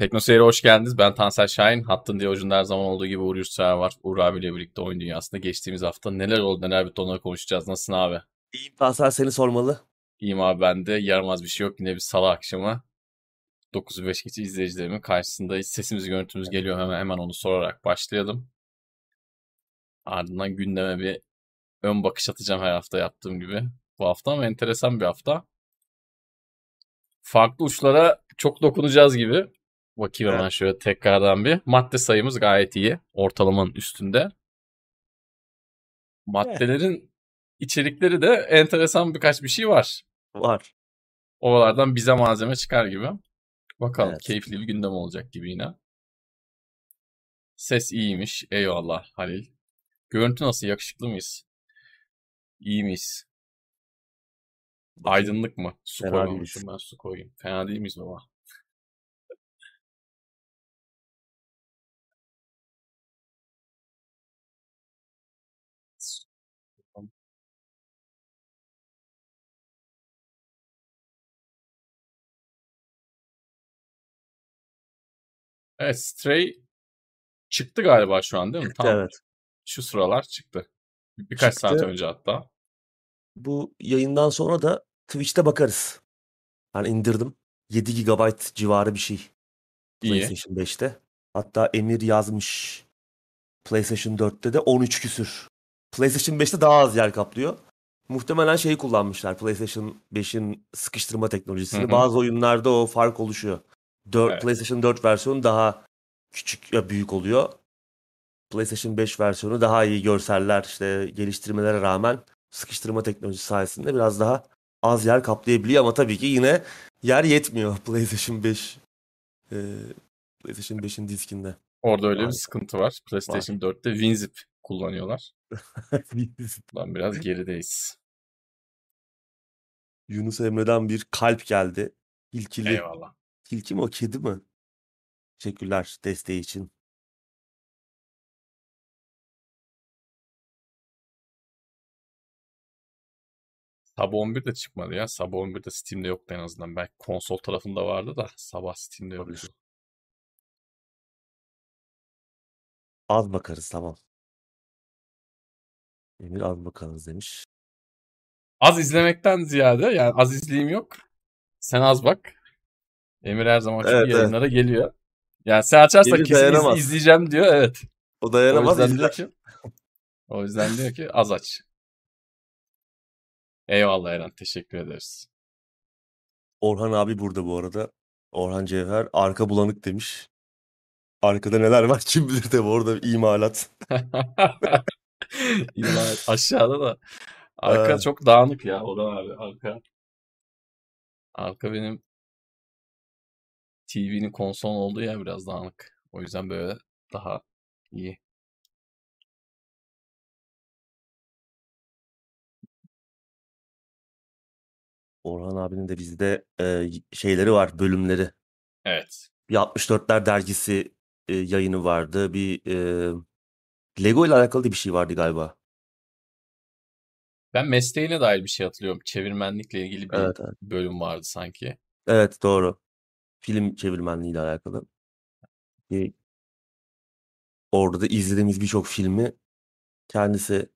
Tekno Seyir'e hoş geldiniz. Ben Tansel Şahin. Hattın diye ucunda her zaman olduğu gibi Uğur Yurtsever var. Uğur abiyle birlikte oyun dünyasında geçtiğimiz hafta neler oldu neler bitti onları konuşacağız. Nasılsın abi? İyiyim Tansel seni sormalı. İyiyim abi ben de. Yaramaz bir şey yok. Yine bir salı akşamı 9.05 geçe izleyicilerimin karşısındayız. Sesimiz görüntümüz geliyor hemen hemen onu sorarak başlayalım. Ardından gündeme bir ön bakış atacağım her hafta yaptığım gibi. Bu hafta ama enteresan bir hafta. Farklı uçlara çok dokunacağız gibi. Bakayım hemen şöyle tekrardan bir. Madde sayımız gayet iyi. Ortalamanın üstünde. Maddelerin içerikleri de enteresan birkaç bir şey var. Var. Oralardan bize malzeme çıkar gibi. Bakalım Evet. keyifli bir gündem olacak gibi yine. Ses iyiymiş. Eyvallah Halil. Görüntü nasıl? Yakışıklı mıyız? İyi miyiz? Aydınlık mı? Su koymamışım ben su koyayım. Fena değil miyiz baba? Evet Stray çıktı galiba şu an değil mi? Tam Evet. şu sıralar çıktı. Birkaç Çıktı. saat önce hatta. Bu yayından sonra da Twitch'te bakarız. Ben indirdim. 7 GB civarı bir şey. İyi. PlayStation 5'te. Hatta Emir yazmış. PlayStation 4'te de 13 küsür. PlayStation 5'te daha az yer kaplıyor. Muhtemelen şeyi kullanmışlar. PlayStation 5'in sıkıştırma teknolojisini. Hı hı. Bazı oyunlarda o fark oluşuyor. Dör- Evet. PlayStation 4 versiyonu daha küçük ya büyük oluyor. PlayStation 5 versiyonu daha iyi görseller işte geliştirmelere rağmen sıkıştırma teknolojisi sayesinde biraz daha az yer kaplayabiliyor ama tabii ki yine yer yetmiyor PlayStation 5 e, PlayStation 5'in diskinde. Orada öyle bir Var. sıkıntı var. PlayStation 4'te WinZip kullanıyorlar. Ben biraz gerideyiz. Yunus Emre'den bir kalp geldi. Hilkili. Eyvallah. Tilki mi o kedi mi? Teşekkürler desteği için. Sabah 11'de çıkmadı ya. Sabah 11'de Steam'de yoktu en azından. Belki konsol tarafında vardı da sabah Steam'de yoktu. Olabilir. Az bakarız tamam. Emir az bakarız demiş. Az izlemekten ziyade yani az izleyeyim yok. Sen az bak. Emir her zaman Evet, evet. yayınlara geliyor. Yani sen açarsak Emir kesin iz- dayanamaz. izleyeceğim diyor. Evet. O O dayanamaz yüzden diyor ki o yüzden diyor ki az aç. Eyvallah Eren. Teşekkür ederiz. Orhan abi burada bu arada. Orhan Cevher arka bulanık demiş. Arkada neler var kim bilir tabii orada imalat. İlla aşağıda da. Arka Ee. çok dağınık ya. O da abi. Arka. Arka benim TV'nin konsol olduğu yer biraz dağınık. O yüzden böyle daha iyi. Orhan abinin de bizde e, şeyleri var bölümleri. Evet. Bir 64'ler dergisi e, yayını vardı. Bir e, Lego ile alakalı bir şey vardı galiba. Ben mesleğine dair bir şey hatırlıyorum. Çevirmenlikle ilgili bir Evet, evet. bölüm vardı sanki. Evet doğru. Film çevirmenliği ile alakalı. Bir, orada da izlediğimiz birçok filmi kendisi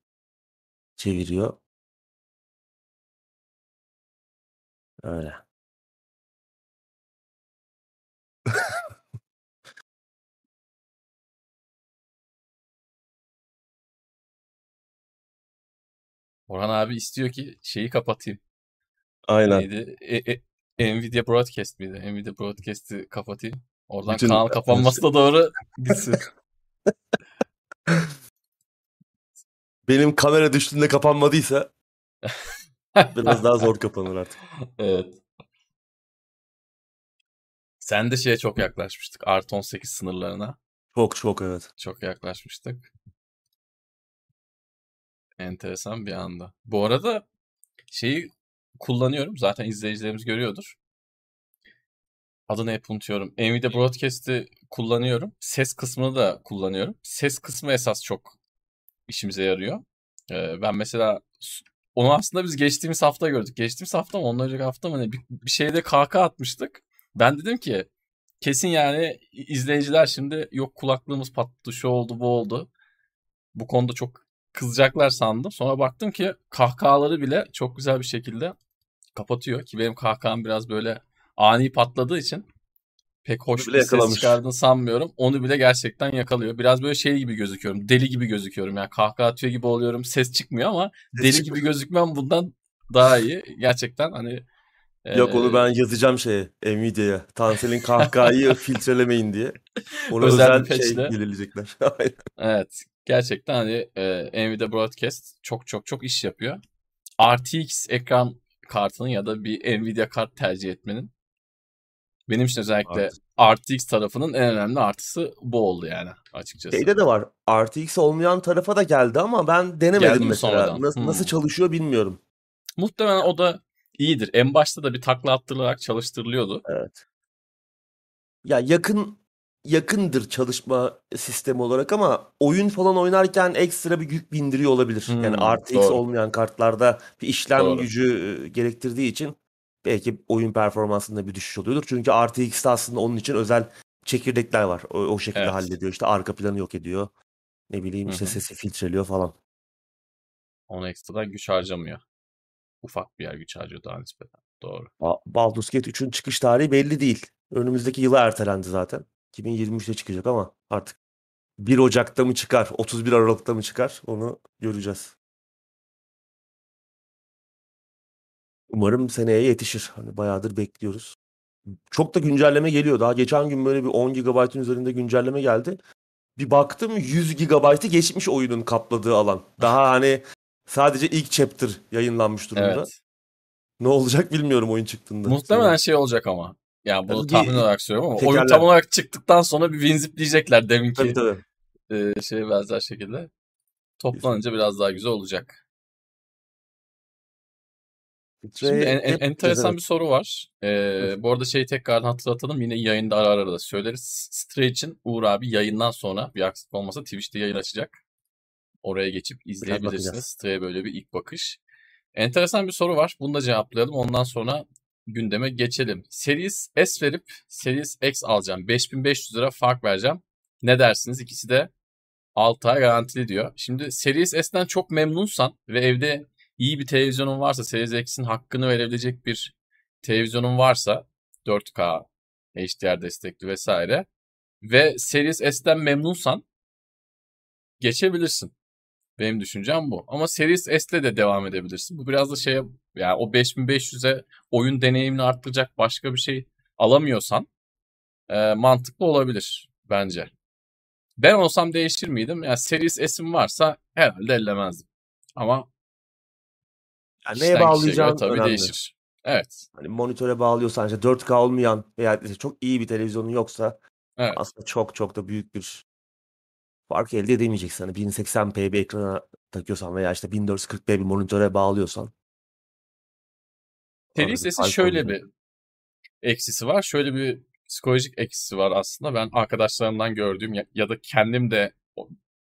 çeviriyor. Öyle. Orhan abi istiyor ki şeyi kapatayım. Aynen. Neydi? E, e, Nvidia Broadcast miydi? Nvidia Broadcast'i kapatayım. Oradan Bütün- kanal kapanmasına doğru gitsin. Benim kamera düştüğünde kapanmadıysa biraz daha zor kapanır artık. Evet. Sen de şeye çok yaklaşmıştık. Artı 18 sınırlarına Çok çok evet. çok yaklaşmıştık. Enteresan bir anda. Bu arada şeyi kullanıyorum. Zaten izleyicilerimiz görüyordur. Adını hep unutuyorum. Nvidia Broadcast'i kullanıyorum. Ses kısmını da kullanıyorum. Ses kısmı esas çok işimize yarıyor. Ben mesela onu aslında biz geçtiğimiz hafta gördük. Geçtiğimiz hafta mı ondan önceki hafta mı ne bir, bir şeyde KK atmıştık. Ben dedim ki kesin yani izleyiciler şimdi yok kulaklığımız patladı şu oldu bu oldu. Bu konuda çok kızacaklar sandım. Sonra baktım ki kahkahaları bile çok güzel bir şekilde kapatıyor. Ki benim kahkaham biraz böyle ani patladığı için pek hoş bir ses çıkardığını sanmıyorum. Onu bile gerçekten yakalıyor. Biraz böyle şey gibi gözüküyorum. Deli gibi gözüküyorum. Yani kahkaha atıyor gibi oluyorum. Ses çıkmıyor ama ses deli çıkmıyor. gibi gözükmem bundan daha iyi. Gerçekten hani Yok onu ben yazacağım şeye Nvidia'ya. Tansel'in kahkahayı filtrelemeyin diye. Ona özel, özel şey belirleyecekler. evet. Gerçekten hani e, Nvidia Broadcast çok çok çok iş yapıyor. RTX ekran kartının ya da bir Nvidia kart tercih etmenin benim için özellikle Art. RTX tarafının en önemli artısı bu oldu yani açıkçası. Şeyde de var. RTX olmayan tarafa da geldi ama ben denemedim mesela. Nasıl, hmm. nasıl çalışıyor bilmiyorum. Muhtemelen o da iyidir. En başta da bir takla attırılarak çalıştırılıyordu. Evet. Ya yakın yakındır çalışma sistemi olarak ama oyun falan oynarken ekstra bir yük bindiriyor olabilir. Hmm, yani RTX doğru. olmayan kartlarda bir işlem doğru. gücü gerektirdiği için belki oyun performansında bir düşüş oluyordur. Çünkü RTX'te aslında onun için özel çekirdekler var. O, o şekilde evet. hallediyor. İşte arka planı yok ediyor. Ne bileyim işte Hı-hı. sesi filtreliyor falan. Ona ekstradan güç harcamıyor. Ufak bir yer güç harcıyor daha nispeten. Doğru. Baldur's Gate 3'ün çıkış tarihi belli değil. Önümüzdeki yıla ertelendi zaten. 2023'te çıkacak ama artık 1 Ocak'ta mı çıkar, 31 Aralık'ta mı çıkar onu göreceğiz. Umarım seneye yetişir. Hani bayağıdır bekliyoruz. Çok da güncelleme geliyor. Daha geçen gün böyle bir 10 GB'ın üzerinde güncelleme geldi. Bir baktım 100 GB'ı geçmiş oyunun kapladığı alan. Daha hani sadece ilk chapter yayınlanmış durumda. Evet. Ne olacak bilmiyorum oyun çıktığında. Muhtemelen şey olacak ama. Yani bunu tahmin olarak söylüyorum ama tekerler. oyun tam olarak çıktıktan sonra bir winzipleyecekler deminki tabii, tabii. E, şey benzer şekilde. Toplanınca biraz daha güzel olacak. Şimdi en, en, enteresan bir soru var. Ee, bu arada şeyi tekrardan hatırlatalım. Yine yayında ara ara da söyleriz. Stray için Uğur abi yayından sonra bir aksilik olmasa Twitch'te yayın açacak. Oraya geçip izleyebilirsiniz. Stray'e böyle bir ilk bakış. Enteresan bir soru var. Bunu da cevaplayalım. Ondan sonra gündeme geçelim. Series S verip Series X alacağım. 5500 lira fark vereceğim. Ne dersiniz? İkisi de 6 ay garantili diyor. Şimdi Series S'den çok memnunsan ve evde iyi bir televizyonun varsa Series X'in hakkını verebilecek bir televizyonun varsa 4K, HDR destekli vesaire ve Series S'ten memnunsan geçebilirsin. Benim düşüncem bu. Ama Series S'le de devam edebilirsin. Bu biraz da şeye yani o 5500'e oyun deneyimini arttıracak başka bir şey alamıyorsan e, mantıklı olabilir bence. Ben olsam değiştir miydim? Yani Series S'im varsa herhalde ellemezdim. Ama yani neye bağlayacağın tabii önemli. değişir. Evet. Hani monitöre bağlıyorsan işte 4K olmayan veya işte çok iyi bir televizyonun yoksa evet. aslında çok çok da büyük bir fark elde edemeyeceksin. Hani 1080p bir ekrana takıyorsan veya işte 1440p bir monitöre bağlıyorsan. Series sesi şöyle bir eksisi var. Şöyle bir psikolojik eksisi var aslında. Ben arkadaşlarımdan gördüğüm ya, ya da kendim de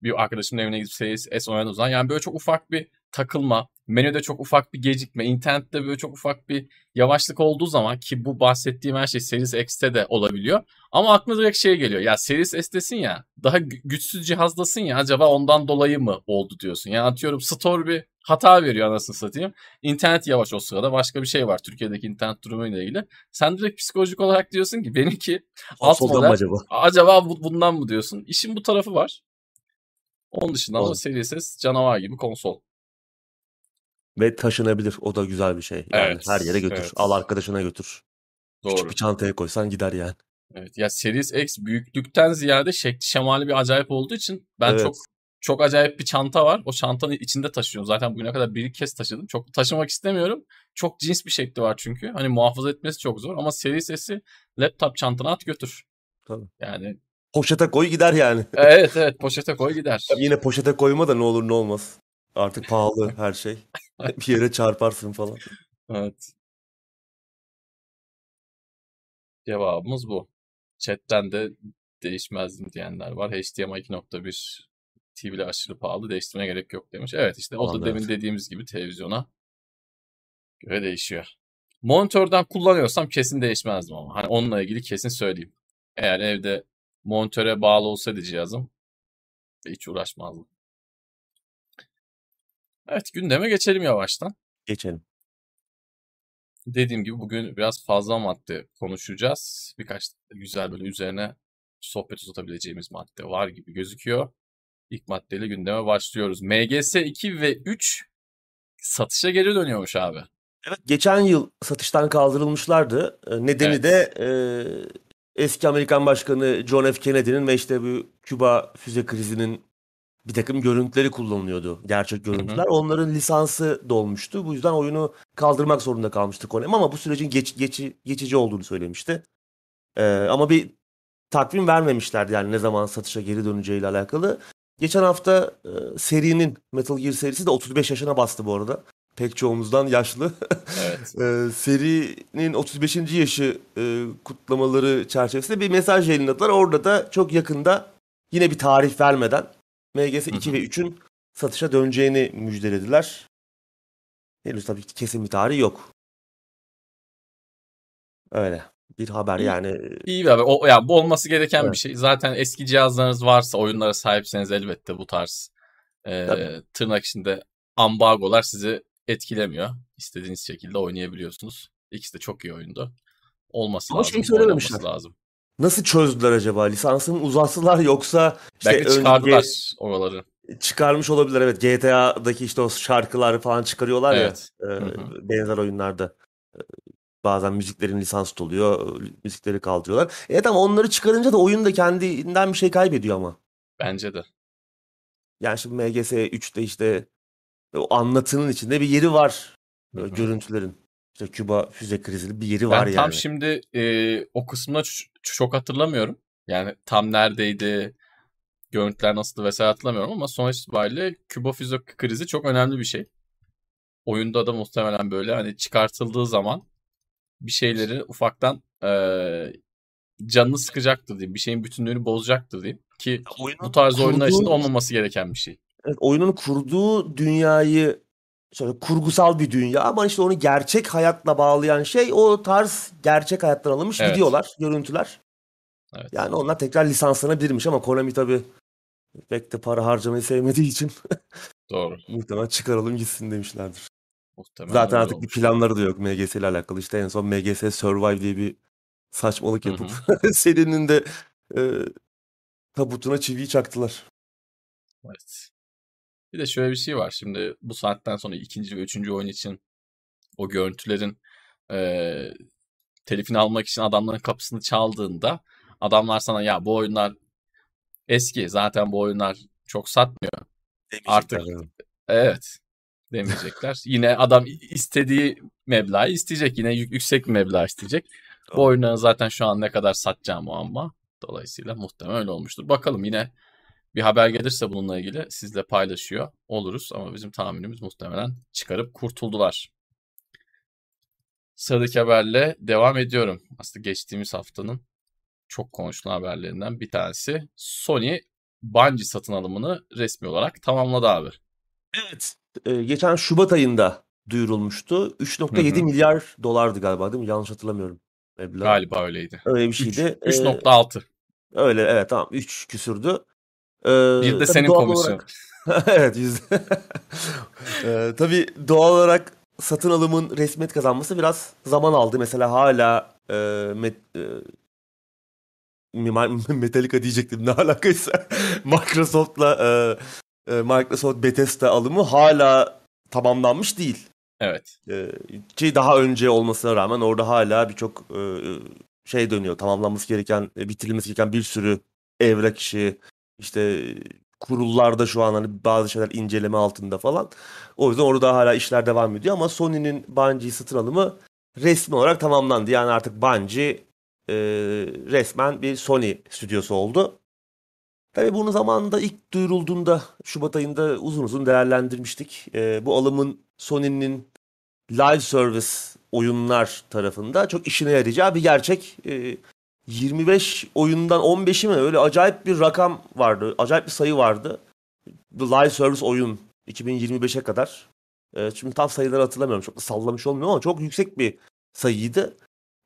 bir arkadaşımın evine gidip Series S oynadığım zaman yani böyle çok ufak bir takılma, menüde çok ufak bir gecikme, internette böyle çok ufak bir yavaşlık olduğu zaman ki bu bahsettiğim her şey Series X'te de olabiliyor. Ama aklına direkt şey geliyor. Ya Series S'tesin ya daha güçsüz cihazdasın ya acaba ondan dolayı mı oldu diyorsun. Yani atıyorum store bir hata veriyor anasını satayım. İnternet yavaş o sırada başka bir şey var Türkiye'deki internet durumuyla ilgili. Sen direkt psikolojik olarak diyorsun ki benimki alt model acaba? acaba bundan mı diyorsun? İşin bu tarafı var. Onun dışında ama Series S canavar gibi konsol. Ve taşınabilir. O da güzel bir şey. Yani Evet, her yere götür. evet. Al arkadaşına götür. Küçük bir çantaya koysan gider yani. Evet. Ya Series X büyüklükten ziyade şekli şemali bir acayip olduğu için ben çok çok acayip bir çanta var. O çantanın içinde taşıyorum. Zaten bugüne kadar bir kez taşıdım. Çok taşımak istemiyorum. Çok cins bir şekli var çünkü. Hani muhafaza etmesi çok zor ama Series S'i laptop çantana at götür. Tabii. Yani Poşete koy gider yani. evet evet poşete koy gider. Yine poşete koyma da ne olur ne olmaz. Artık pahalı her şey. bir yere çarparsın falan. Evet. Cevabımız bu. Chat'ten de değişmezdim diyenler var. HDMI 2.1 TV'li aşırı pahalı değiştirmeye gerek yok demiş. Evet işte o da demin dediğimiz gibi televizyona göre değişiyor. Monitörden kullanıyorsam kesin değişmezdim ama. Hani onunla ilgili kesin söyleyeyim. Eğer evde monitöre bağlı olsaydı cihazım hiç uğraşmazdım. Evet gündeme geçelim yavaştan. Geçelim. Dediğim gibi bugün biraz fazla madde konuşacağız. Birkaç güzel böyle üzerine sohbet uzatabileceğimiz madde var gibi gözüküyor. İlk maddeyle gündeme başlıyoruz. MGS 2 ve 3 satışa geri dönüyormuş abi. Evet geçen yıl satıştan kaldırılmışlardı. Nedeni Evet. de e, eski Amerikan Başkanı John F. Kennedy'nin ve işte bu Küba füze krizinin bir takım görüntüleri kullanılıyordu. Gerçek görüntüler. Onların lisansı dolmuştu. Bu yüzden oyunu kaldırmak zorunda kalmıştı Konami ama bu sürecin geç, geçi- geçici olduğunu söylemişti. Ee, ama bir takvim vermemişlerdi yani ne zaman satışa geri döneceğiyle alakalı. Geçen hafta e, serinin Metal Gear serisi de 35 yaşına bastı bu arada. Pek çoğumuzdan yaşlı. Evet. Ee, serinin 35. yaşı e, kutlamaları çerçevesinde bir mesaj yayınladılar. Orada da çok yakında yine bir tarih vermeden MGS 2 Hı hı. ve 3'ün satışa döneceğini müjdelediler. Henüz tabii ki kesin bir tarih yok. Öyle bir haber İyi. yani. İyi bir haber. O, yani bu olması gereken Evet. bir şey. Zaten eski cihazlarınız varsa, oyunlara sahipseniz elbette bu tarz e, Tabii. tırnak içinde ambargolar sizi etkilemiyor. İstediğiniz şekilde oynayabiliyorsunuz. İkisi de çok iyi oyundu. Olması Ama lazım. şeyi söylememişler. oynaması lazım. Nasıl çözdüler acaba? Lisansını uzattılar yoksa işte Belki önce çıkardılar oraları. çıkarmış olabilir. Evet GTA'daki işte o şarkılar falan çıkarıyorlar Evet. ya e, benzer oyunlarda. E, Bazen müziklerin lisansı oluyor. Müzikleri kaldırıyorlar. Evet ama onları çıkarınca da oyun da kendinden bir şey kaybediyor ama. Bence de. Yani şimdi MGS 3'te işte o anlatının içinde bir yeri var. Hı hı. Görüntülerin. İşte Küba füze krizinin bir yeri Ben var tam yani. şimdi e, o kısmını ç- çok hatırlamıyorum. Yani tam neredeydi, görüntüler nasıldı vesaire hatırlamıyorum ama sonuç itibariyle Küba füze krizi çok önemli bir şey. Oyunda da muhtemelen böyle hani çıkartıldığı zaman bir şeyleri ufaktan e, canını sıkacaktır diyeyim. Bir şeyin bütünlüğünü bozacaktır diyeyim. Ki Oyunun bu tarz oyunlar için de kurduğu- olmaması gereken bir şey. Evet, oyunun kurduğu dünyayı şöyle kurgusal bir dünya ama işte onu gerçek hayatla bağlayan şey o tarz gerçek hayattan alınmış Evet. videolar, görüntüler. Evet. Yani onlar tekrar lisanslanabilirmiş ama Konami tabii pek de para harcamayı sevmediği için Doğru. muhtemelen çıkaralım gitsin demişlerdir. Muhtemelen Zaten artık bir olmuş. planları da yok MGS ile alakalı. İşte en son MGS Survive diye bir saçmalık yapıp serinin de e, tabutuna çiviyi çaktılar. Evet. Bir de şöyle bir şey var. Şimdi bu saatten sonra ikinci ve üçüncü oyun için o görüntülerin eee telifini almak için adamların kapısını çaldığında adamlar sana ya bu oyunlar eski zaten bu oyunlar çok satmıyor. Artık- Demeyecekler. Evet demeyecekler. Yine adam istediği meblağı isteyecek. Yine yük- yüksek bir meblağ isteyecek. Bu Tamam. oyunları zaten şu an ne kadar satacağım o ama. Dolayısıyla muhtemelen öyle olmuştur. Bakalım yine bir haber gelirse bununla ilgili sizle paylaşıyor oluruz. Ama bizim tahminimiz muhtemelen çıkarıp kurtuldular. Sıradaki haberle devam ediyorum. Aslında geçtiğimiz haftanın çok konuşulan haberlerinden bir tanesi. Sony Bungie satın alımını resmi olarak tamamladı abi. Evet. Ee, geçen Şubat ayında duyurulmuştu. 3.7 Hı hı. milyar dolardı galiba değil mi? Yanlış hatırlamıyorum. Meblağ. Galiba öyleydi. Öyle bir şeydi. Ee, 3.6. öyle evet tamam 3 küsürdü. Ee, Bir de tabii senin komisyon. olarak- evet yüzde. ee, tabii doğal olarak satın alımın resmiyet kazanması biraz zaman aldı. Mesela hala e, met, e, Metallica diyecektim ne alakaysa Microsoft'la e, e, Microsoft Bethesda alımı hala tamamlanmış değil. Evet. E, ki daha önce olmasına rağmen orada hala birçok e, şey dönüyor. Tamamlanması gereken, e, bitirilmesi gereken bir sürü evrak işi, işte kurullarda şu an hani bazı şeyler inceleme altında falan. O yüzden orada hala işler devam ediyor ama Sony'nin Bungie satın alımı resmi olarak tamamlandı. Yani artık Bungie e, resmen bir Sony stüdyosu oldu. Tabii bunu zamanında ilk duyurulduğunda Şubat ayında uzun uzun değerlendirmiştik. E, bu alımın Sony'nin live service oyunlar tarafında çok işine yarayacağı bir gerçek. E, 25 oyundan 15'i mi öyle acayip bir rakam vardı. Acayip bir sayı vardı. The live service oyun 2025'e kadar. E, şimdi tam sayıları hatırlamıyorum. Çok da sallamış olmuyor ama çok yüksek bir sayıydı.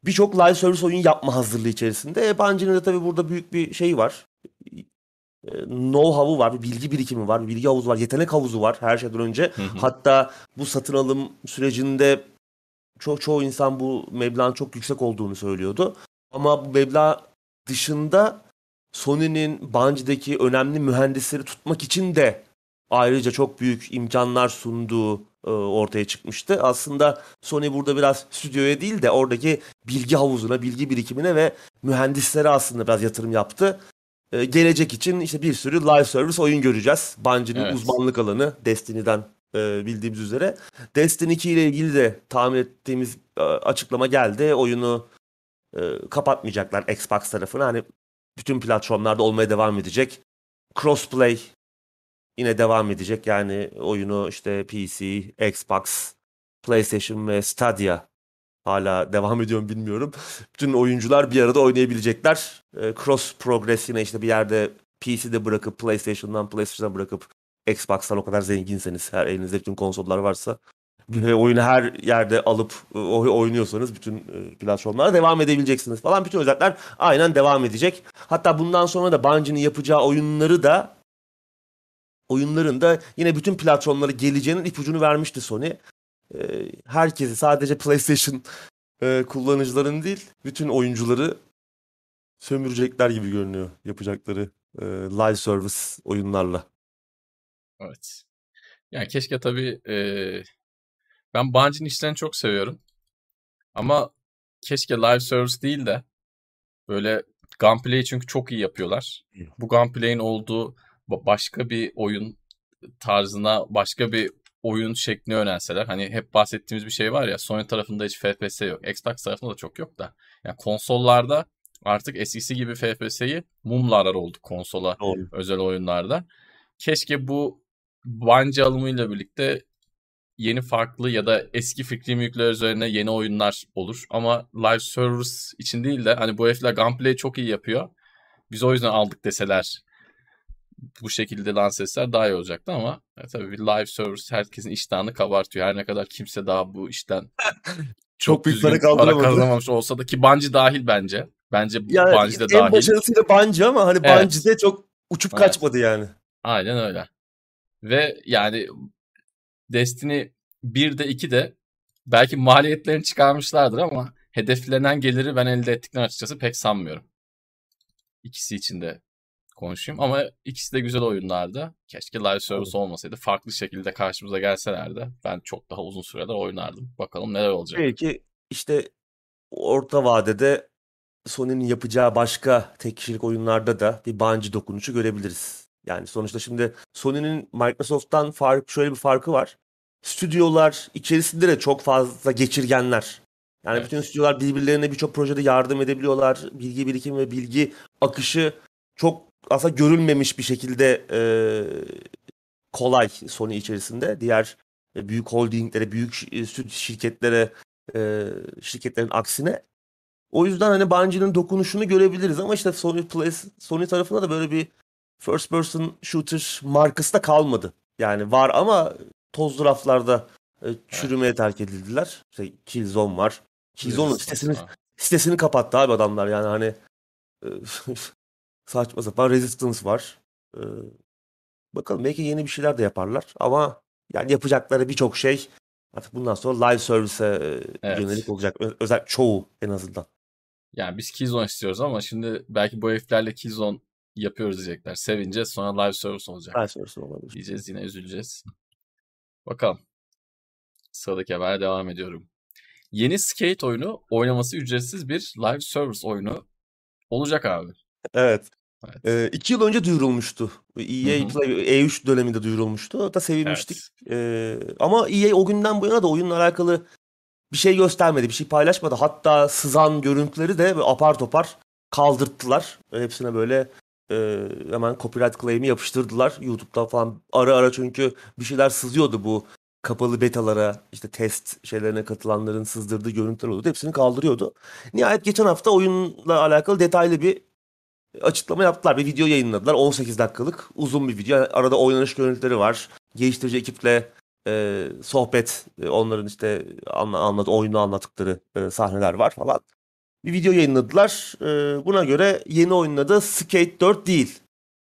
birçok live service oyun yapma hazırlığı içerisinde. E, Bungie'nin de tabii burada büyük bir şey var. E, know-how'u var, bir bilgi birikimi var, bir bilgi havuzu var, yetenek havuzu var her şeyden önce. Hı hı. Hatta bu satın alım sürecinde ço- çoğu insan bu meblağın çok yüksek olduğunu söylüyordu. Ama bu meblağ dışında Sony'nin Bungie'deki önemli mühendisleri tutmak için de ayrıca çok büyük imkanlar sunduğu e, ortaya çıkmıştı. Aslında Sony burada biraz stüdyoya değil de oradaki bilgi havuzuna, bilgi birikimine ve mühendislere aslında biraz yatırım yaptı. E, gelecek için işte bir sürü live service oyun göreceğiz. Bungie'nin Evet. uzmanlık alanı Destiny'den e, bildiğimiz üzere. Destiny 2 ile ilgili de tahmin ettiğimiz e, açıklama geldi. Oyunu e, kapatmayacaklar Xbox tarafına. Hani bütün platformlarda olmaya devam edecek. Crossplay yine devam edecek. Yani oyunu işte PC, Xbox, PlayStation ve Stadia hala devam ediyor mu bilmiyorum. Bütün oyuncular bir arada oynayabilecekler. E, cross progress yine işte bir yerde PC'de bırakıp PlayStation'dan PlayStation'a bırakıp Xbox'tan o kadar zenginseniz her elinizde bütün konsollar varsa oyunu her yerde alıp e, oynuyorsanız bütün e, platformlara devam edebileceksiniz falan. Bütün özellikler aynen devam edecek. Hatta bundan sonra da Bungie'nin yapacağı oyunları da oyunların da yine bütün platformlara geleceğinin ipucunu vermişti Sony. E, herkesi sadece PlayStation e, kullanıcıların değil bütün oyuncuları sömürecekler gibi görünüyor yapacakları e, live service oyunlarla. Evet. Yani keşke tabii eee, ben Bungie'nin işlerini çok seviyorum. Ama keşke live service değil de böyle gunplay'i çünkü çok iyi yapıyorlar. Bu gunplay'in olduğu ba- başka bir oyun tarzına, başka bir oyun şeklini önerseler. Hani hep bahsettiğimiz bir şey var ya Sony tarafında hiç FPS yok. Xbox tarafında da çok yok da. Yani konsollarda artık eskisi gibi FPS'yi mumla arar olduk konsola Doğru. özel oyunlarda. Keşke bu Bungie alımıyla birlikte yeni farklı ya da eski fikri mülkler üzerine yeni oyunlar olur. Ama live service için değil de hani bu herifler gunplay çok iyi yapıyor. Biz o yüzden aldık deseler bu şekilde lanse etseler daha iyi olacaktı ama e, tabii bir live service herkesin iştahını kabartıyor. Her ne kadar kimse daha bu işten Çok büyük düzgün para para kazanamamış olsa da ki Bungie dahil bence. Bence Yani Bungie de en dahil. başarısıyla Bungie ama hani Evet. Bungie'de çok uçup Evet. kaçmadı yani. Aynen öyle. Ve yani Destiny 1'de 2'de belki maliyetlerini çıkarmışlardır ama hedeflenen geliri ben elde ettiklerini açıkçası pek sanmıyorum. İkisi için de konuşayım ama ikisi de güzel oyunlardı. Keşke live service olmasaydı. Farklı şekilde karşımıza gelselerdi ben çok daha uzun sürede oynardım. Bakalım neler olacak. Belki işte orta vadede Sony'nin yapacağı başka tek kişilik oyunlarda da bir Bungie dokunuşu görebiliriz. Yani sonuçta şimdi Sony'nin Microsoft'tan fark, şöyle bir farkı var. Stüdyolar içerisinde de çok fazla geçirgenler. Yani Evet. bütün stüdyolar birbirlerine birçok projede yardım edebiliyorlar. Bilgi birikimi ve bilgi akışı çok aslında görülmemiş bir şekilde e, kolay Sony içerisinde. Diğer e, büyük holdinglere, büyük e, şirketlere, e, şirketlerin aksine. O yüzden hani Bungie'nin dokunuşunu görebiliriz ama işte Sony Play, Sony tarafında da böyle bir first person shooter markası da kalmadı. Yani var ama tozlu raflarda e, çürümeye terk edildiler. İşte Killzone var. Killzone'un Resistance sitesini var. sitesini kapattı abi adamlar yani hani e, saçma sapan Resistance var. E, bakalım belki yeni bir şeyler de yaparlar ama yani yapacakları birçok şey artık bundan sonra live service'e e, Evet. yönelik olacak. Özel çoğu en azından. Yani biz Killzone istiyoruz ama şimdi belki bu heriflerle Killzone yapıyoruz diyecekler. Sevineceğiz sonra live service olacak. Live service olabilir. Diyeceğiz yine üzüleceğiz. Bakalım. Sıradaki habere devam ediyorum. Yeni Skate oyunu oynaması ücretsiz bir live service oyunu olacak abi. Evet. Evet. E, iki yıl önce duyurulmuştu. EA Hı hı. Play E3 döneminde duyurulmuştu. Da sevinmiştik. Evet. Ee, ama EA o günden bu yana da oyunla alakalı bir şey göstermedi, bir şey paylaşmadı. Hatta sızan görüntüleri de apar topar kaldırttılar. Hepsine böyle e, hemen copyright claim'i yapıştırdılar YouTube'da falan. Ara ara çünkü bir şeyler sızıyordu bu kapalı betalara, işte test şeylerine katılanların sızdırdığı görüntüler oluyordu. Hepsini kaldırıyordu. Nihayet geçen hafta oyunla alakalı detaylı bir açıklama yaptılar. Bir video yayınladılar. 18 dakikalık uzun bir video. Arada oynanış görüntüleri var. Geliştirici ekiple e, sohbet, e, onların işte anla, anlat, oyunu anlattıkları e, sahneler var falan. Bir video yayınladılar. Ee, buna göre yeni oyunun adı Skate 4 değil.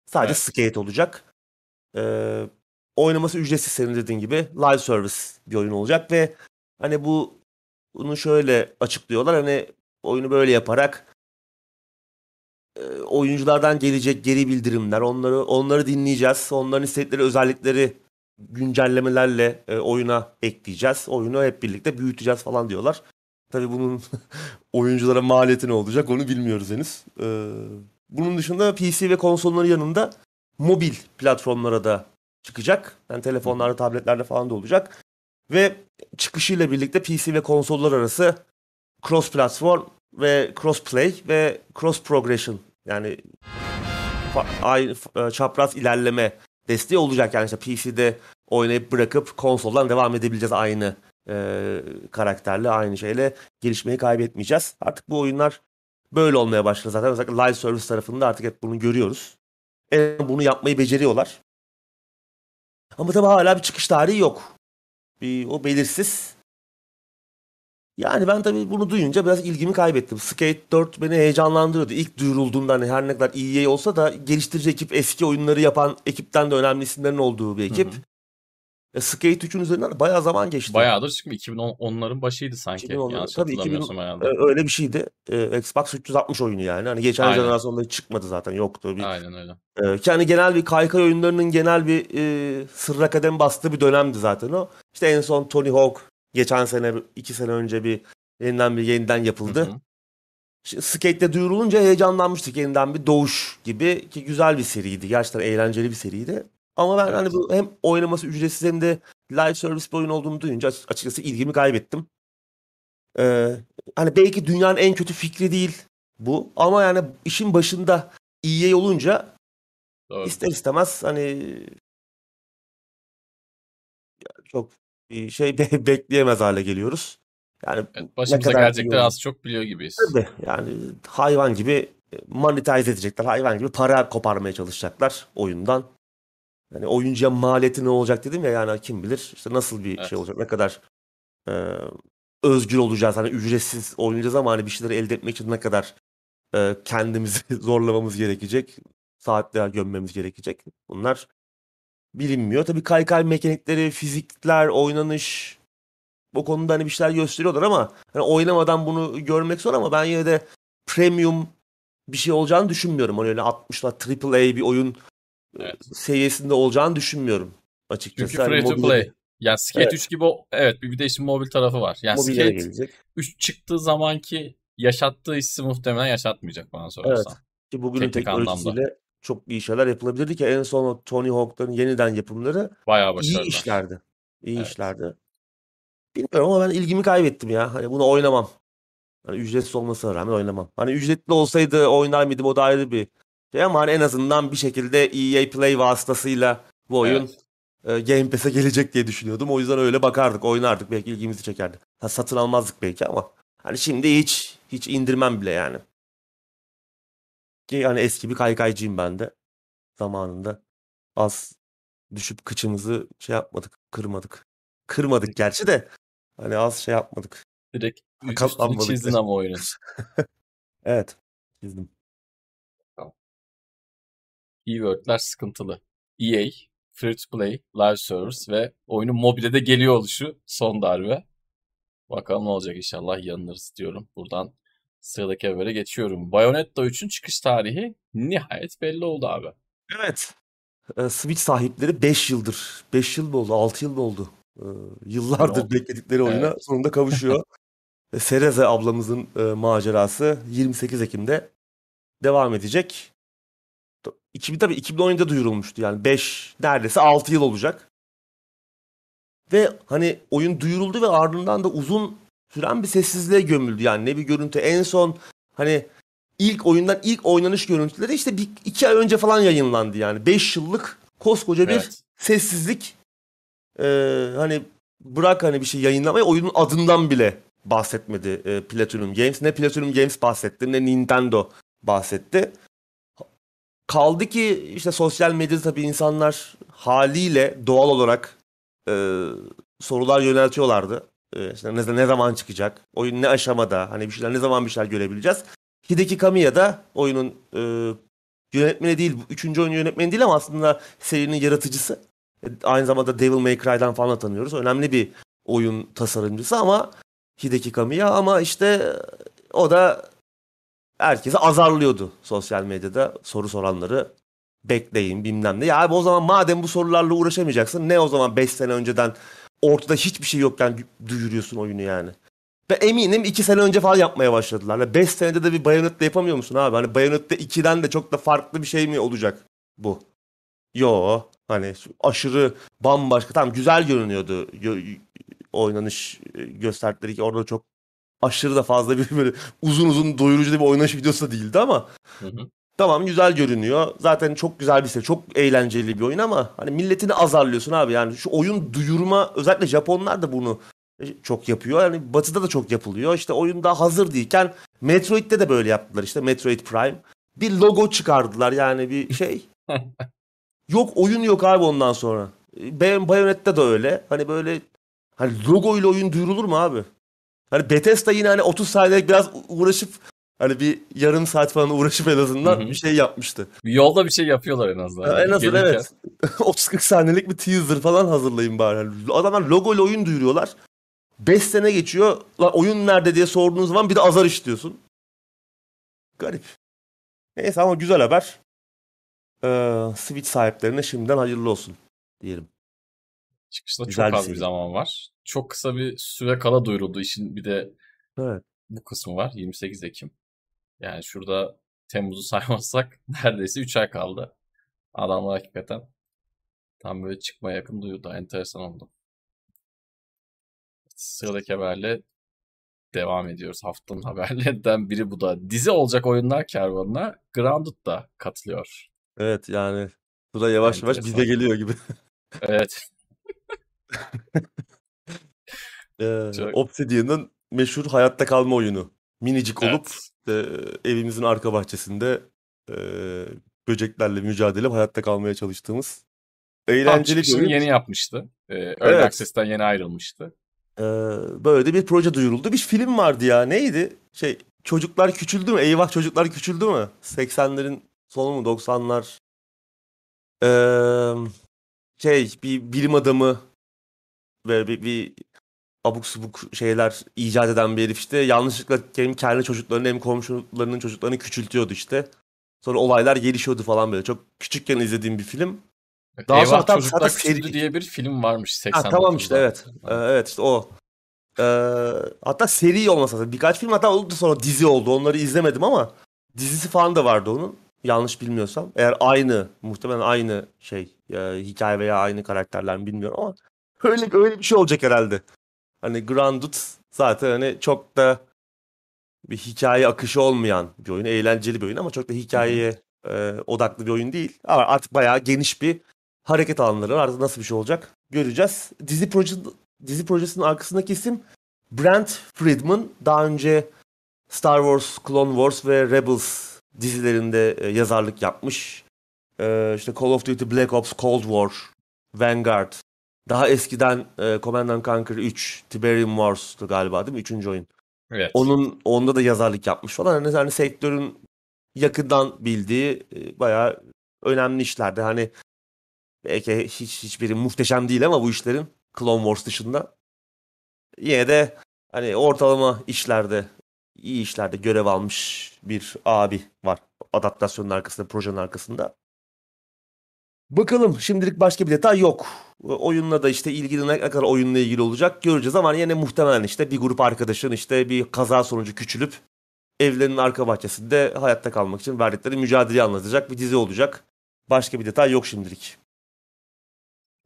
Sadece Evet. Skate olacak. Ee, oynaması ücretsiz senin dediğin gibi live service bir oyun olacak ve hani bu bunu şöyle açıklıyorlar hani oyunu böyle yaparak e, oyunculardan gelecek geri bildirimler onları onları dinleyeceğiz. Onların istedikleri özellikleri güncellemelerle e, oyuna ekleyeceğiz. Oyunu hep birlikte büyüteceğiz falan diyorlar. Tabii bunun oyunculara maliyeti ne olacak onu bilmiyoruz henüz. Ee, bunun dışında PC ve konsolların yanında mobil platformlara da çıkacak. Yani telefonlarda, tabletlerde falan da olacak. Ve çıkışıyla birlikte PC ve konsollar arası cross platform ve cross play ve cross progression yani aynı çapraz ilerleme desteği olacak. Yani işte PC'de oynayıp bırakıp konsoldan devam edebileceğiz aynı e, karakterle, aynı şeyle gelişmeyi kaybetmeyeceğiz. Artık bu oyunlar böyle olmaya başladı zaten. Özellikle live service tarafında artık hep bunu görüyoruz. En bunu yapmayı beceriyorlar. Ama tabii hala bir çıkış tarihi yok. Bir, o belirsiz. Yani ben tabii bunu duyunca biraz ilgimi kaybettim. Skate 4 beni heyecanlandırıyordu. İlk duyurulduğunda hani her ne kadar EA olsa da geliştirici ekip eski oyunları yapan ekipten de önemli isimlerin olduğu bir ekip. Hı hı. E, Skate 3'ün üzerinden bayağı zaman geçti. Bayağıdır çünkü 2010'ların başıydı sanki. 2010'ların Yanlış tabii 2000 hatırlamıyorsam herhalde. e, öyle bir şeydi. E, Xbox 360 oyunu yani. Hani geçen Aynen. jenerasyonda çıkmadı zaten. Yoktu. Bir, Aynen öyle. e, ki hani genel bir kaykay oyunlarının genel bir e, sırra kadem bastığı bir dönemdi zaten o. İşte en son Tony Hawk geçen sene, iki sene önce bir yeniden bir yeniden yapıldı. Hı hı. Şimdi Skate'de duyurulunca heyecanlanmıştık yeniden bir doğuş gibi ki güzel bir seriydi. Gerçekten eğlenceli bir seriydi. Ama ben Evet. hani bu hem oynaması ücretsiz hem de live service bir oyun olduğunu duyunca aç- açıkçası ilgimi kaybettim. Ee, hani belki dünyanın en kötü fikri değil bu ama yani işin başında EA olunca Doğru. ister istemez hani çok bir şey be- bekleyemez hale geliyoruz. Yani Evet, başımıza kadar iyi gelecekleri olur. az çok biliyor gibiyiz. Tabii yani hayvan gibi monetize edecekler. Hayvan gibi para koparmaya çalışacaklar oyundan. Yani oyuncuya maliyeti ne olacak dedim ya yani kim bilir işte nasıl bir Evet. şey olacak ne kadar e, özgür olacağız hani ücretsiz oynayacağız ama hani bir şeyleri elde etmek için ne kadar e, kendimizi zorlamamız gerekecek saatler gömmemiz gerekecek bunlar bilinmiyor. Tabii kaykay mekanikleri, fizikler, oynanış bu konuda hani bir şeyler gösteriyorlar ama hani oynamadan bunu görmek zor ama ben yine de premium bir şey olacağını düşünmüyorum. Hani öyle 60'lar AAA bir oyun Evet. seviyesinde olacağını düşünmüyorum açıkçası. Çünkü Hani free to mobile- play. Yani Skate Evet. 3 gibi o, evet bir de işin mobil tarafı var. Yani mobillere Skate gelecek. 3 çıktığı zamanki yaşattığı hissi muhtemelen yaşatmayacak bana sorarsan. Ki bugünün Teknik teknolojisiyle çok iyi şeyler yapılabilirdi ki en son Tony Hawk'ların yeniden yapımları Bayağı iyi başarılı. işlerdi. İyi Evet. işlerdi. Bilmiyorum ama ben ilgimi kaybettim ya. Hani bunu oynamam. Hani ücretsiz olmasına rağmen oynamam. Hani ücretli olsaydı oynar mıydım o da ayrı bir şey ama hani en azından bir şekilde EA Play vasıtasıyla bu oyun Evet. e, Game Pass'e gelecek diye düşünüyordum. O yüzden öyle bakardık, oynardık. Belki ilgimizi çekerdi. Ha, satın almazdık belki ama hani şimdi hiç hiç indirmem bile yani. Ki hani eski bir kaykaycıyım ben de. Zamanında az düşüp kıçımızı şey yapmadık, kırmadık. Kırmadık gerçi de hani az şey yapmadık. Direkt üstünü çizdin ama oyunun. Evet. Çizdim. Keyword'ler sıkıntılı. EA, Free to Play, Live Service ve oyunun mobile de geliyor oluşu son darbe. Bakalım ne olacak inşallah yanılırız diyorum. Buradan sıradaki habere geçiyorum. Bayonetta 3'ün çıkış tarihi nihayet belli oldu abi. Evet. Ee, Switch sahipleri 5 yıldır. 5 yıl mı oldu? 6 yıl mı oldu? Ee, yıllardır oldu. bekledikleri oyuna Evet. sonunda kavuşuyor. Sereze ablamızın e, macerası 28 Ekim'de devam edecek. 2000 tabii 2017'de duyurulmuştu yani 5 neredeyse 6 yıl olacak. Ve hani oyun duyuruldu ve ardından da uzun süren bir sessizliğe gömüldü. Yani ne bir görüntü en son hani ilk oyundan ilk oynanış görüntüleri işte bir iki ay önce falan yayınlandı yani. 5 yıllık koskoca bir Evet. sessizlik. Ee, hani bırak hani bir şey yayınlamayı oyunun adından bile bahsetmedi e, Platinum Games. Ne Platinum Games bahsetti ne Nintendo bahsetti. Kaldı ki işte sosyal medyada tabii insanlar haliyle doğal olarak e, sorular yöneltiyorlardı. e, işte ne, ne zaman çıkacak? Oyun ne aşamada? Hani bir şeyler ne zaman bir şeyler görebileceğiz? Hideki Kamiya da oyunun e, yönetmeni değil, üçüncü oyun yönetmeni değil ama aslında serinin yaratıcısı. E, aynı zamanda Devil May Cry'dan falan tanıyoruz. Önemli bir oyun tasarımcısı ama Hideki Kamiya ama işte o da herkese azarlıyordu sosyal medyada soru soranları bekleyin bilmem ne. Ya abi o zaman madem bu sorularla uğraşamayacaksın ne o zaman 5 sene önceden ortada hiçbir şey yokken duyuruyorsun oyunu yani. Ve eminim 2 sene önce falan yapmaya başladılar. 5 senede de bir Bayonetta yapamıyor musun abi? Hani Bayonetta 2'den de çok da farklı bir şey mi olacak bu? Yo hani aşırı bambaşka tamam güzel görünüyordu oynanış e, gösterdikleri ki orada çok aşırı da fazla bir böyle uzun uzun doyurucu bir oynanış videosu da değildi ama hı hı. tamam güzel görünüyor. Zaten çok güzel bir şey. Çok eğlenceli bir oyun ama hani milletini azarlıyorsun abi. Yani şu oyun duyurma özellikle Japonlar da bunu e, çok yapıyor. Yani batıda da çok yapılıyor. İşte oyun daha hazır değilken Metroid'de de böyle yaptılar işte Metroid Prime. Bir logo çıkardılar yani bir şey. yok oyun yok abi ondan sonra. E, Bayonetta da öyle. Hani böyle hani logo ile oyun duyurulur mu abi? Hani Bethesda yine hani 30 saniyelik biraz uğraşıp hani bir yarım saat falan uğraşıp en azından Hı-hı. bir şey yapmıştı. Bir yolda bir şey yapıyorlar en azından. Yani en azından evet. 30-40 saniyelik bir teaser falan hazırlayın bari. Yani adamlar logo ile oyun duyuruyorlar. 5 sene geçiyor. Lan oyun nerede diye sorduğunuz zaman bir de azar işliyorsun. Garip. Neyse ama güzel haber. Ee, Switch sahiplerine şimdiden hayırlı olsun diyelim. Çıkışta Güzel çok az bir zaman var. Çok kısa bir süre kala duyuruldu işin bir de evet. bu kısmı var. 28 Ekim. Yani şurada Temmuz'u saymazsak neredeyse 3 ay kaldı. Adamlar hakikaten tam böyle çıkmaya yakın duyurdu. Enteresan oldu. Sıradaki haberle devam ediyoruz. Haftanın haberlerinden biri bu da. Dizi olacak oyunlar kervanına Grounded da katılıyor. Evet yani sıra yavaş yavaş bize geliyor gibi. evet. Ee, Çok... Obsidian'ın meşhur hayatta kalma oyunu. Minicik olup evet. e, evimizin arka bahçesinde e, böceklerle mücadele hayatta kalmaya çalıştığımız eğlenceli bir oyun. yeni yapmıştı. Ee, Early evet. Access'ten yeni ayrılmıştı. Ee, böyle de bir proje duyuruldu. Bir film vardı ya. Neydi? Şey çocuklar küçüldü mü? Eyvah çocuklar küçüldü mü? 80'lerin sonu mu 90'lar? Ee, şey bir bilim adamı ve bir, bir abuk subuk şeyler icat eden bir herif işte yanlışlıkla hem kendi çocuklarını hem komşularının çocuklarını küçültüyordu işte. Sonra olaylar gelişiyordu falan böyle. Çok küçükken izlediğim bir film. Daha Eyvah sonra Çocuklar seri... diye bir film varmış 80 ha, Tamam işte evet. Ee, evet işte o. Ee, hatta seri olmasa da birkaç film hatta oldu sonra dizi oldu. Onları izlemedim ama dizisi falan da vardı onun. Yanlış bilmiyorsam. Eğer aynı muhtemelen aynı şey e, hikaye veya aynı karakterler mi bilmiyorum ama öyle öyle bir şey olacak herhalde. Hani Grounded zaten hani çok da bir hikaye akışı olmayan bir oyun. Eğlenceli bir oyun ama çok da hikayeye e, odaklı bir oyun değil. Ama artık bayağı geniş bir hareket alanları var. Artık nasıl bir şey olacak göreceğiz. Dizi proje dizi projesinin arkasındaki isim Brent Friedman. Daha önce Star Wars, Clone Wars ve Rebels dizilerinde e, yazarlık yapmış. E, işte Call of Duty Black Ops, Cold War, Vanguard, daha eskiden e, Command Conquer 3, Tiberium Wars'tu galiba değil mi? Üçüncü oyun. Evet. Onun onda da yazarlık yapmış falan. Hani, hani sektörün yakından bildiği e, bayağı önemli işlerde. Hani belki hiç hiçbiri muhteşem değil ama bu işlerin Clone Wars dışında yine de hani ortalama işlerde iyi işlerde görev almış bir abi var. Adaptasyonun arkasında, projenin arkasında. Bakalım şimdilik başka bir detay yok. Oyunla da işte ilgili ne kadar oyunla ilgili olacak göreceğiz ama yine muhtemelen işte bir grup arkadaşın işte bir kaza sonucu küçülüp evlerinin arka bahçesinde hayatta kalmak için verdikleri mücadeleyi anlatacak bir dizi olacak. Başka bir detay yok şimdilik.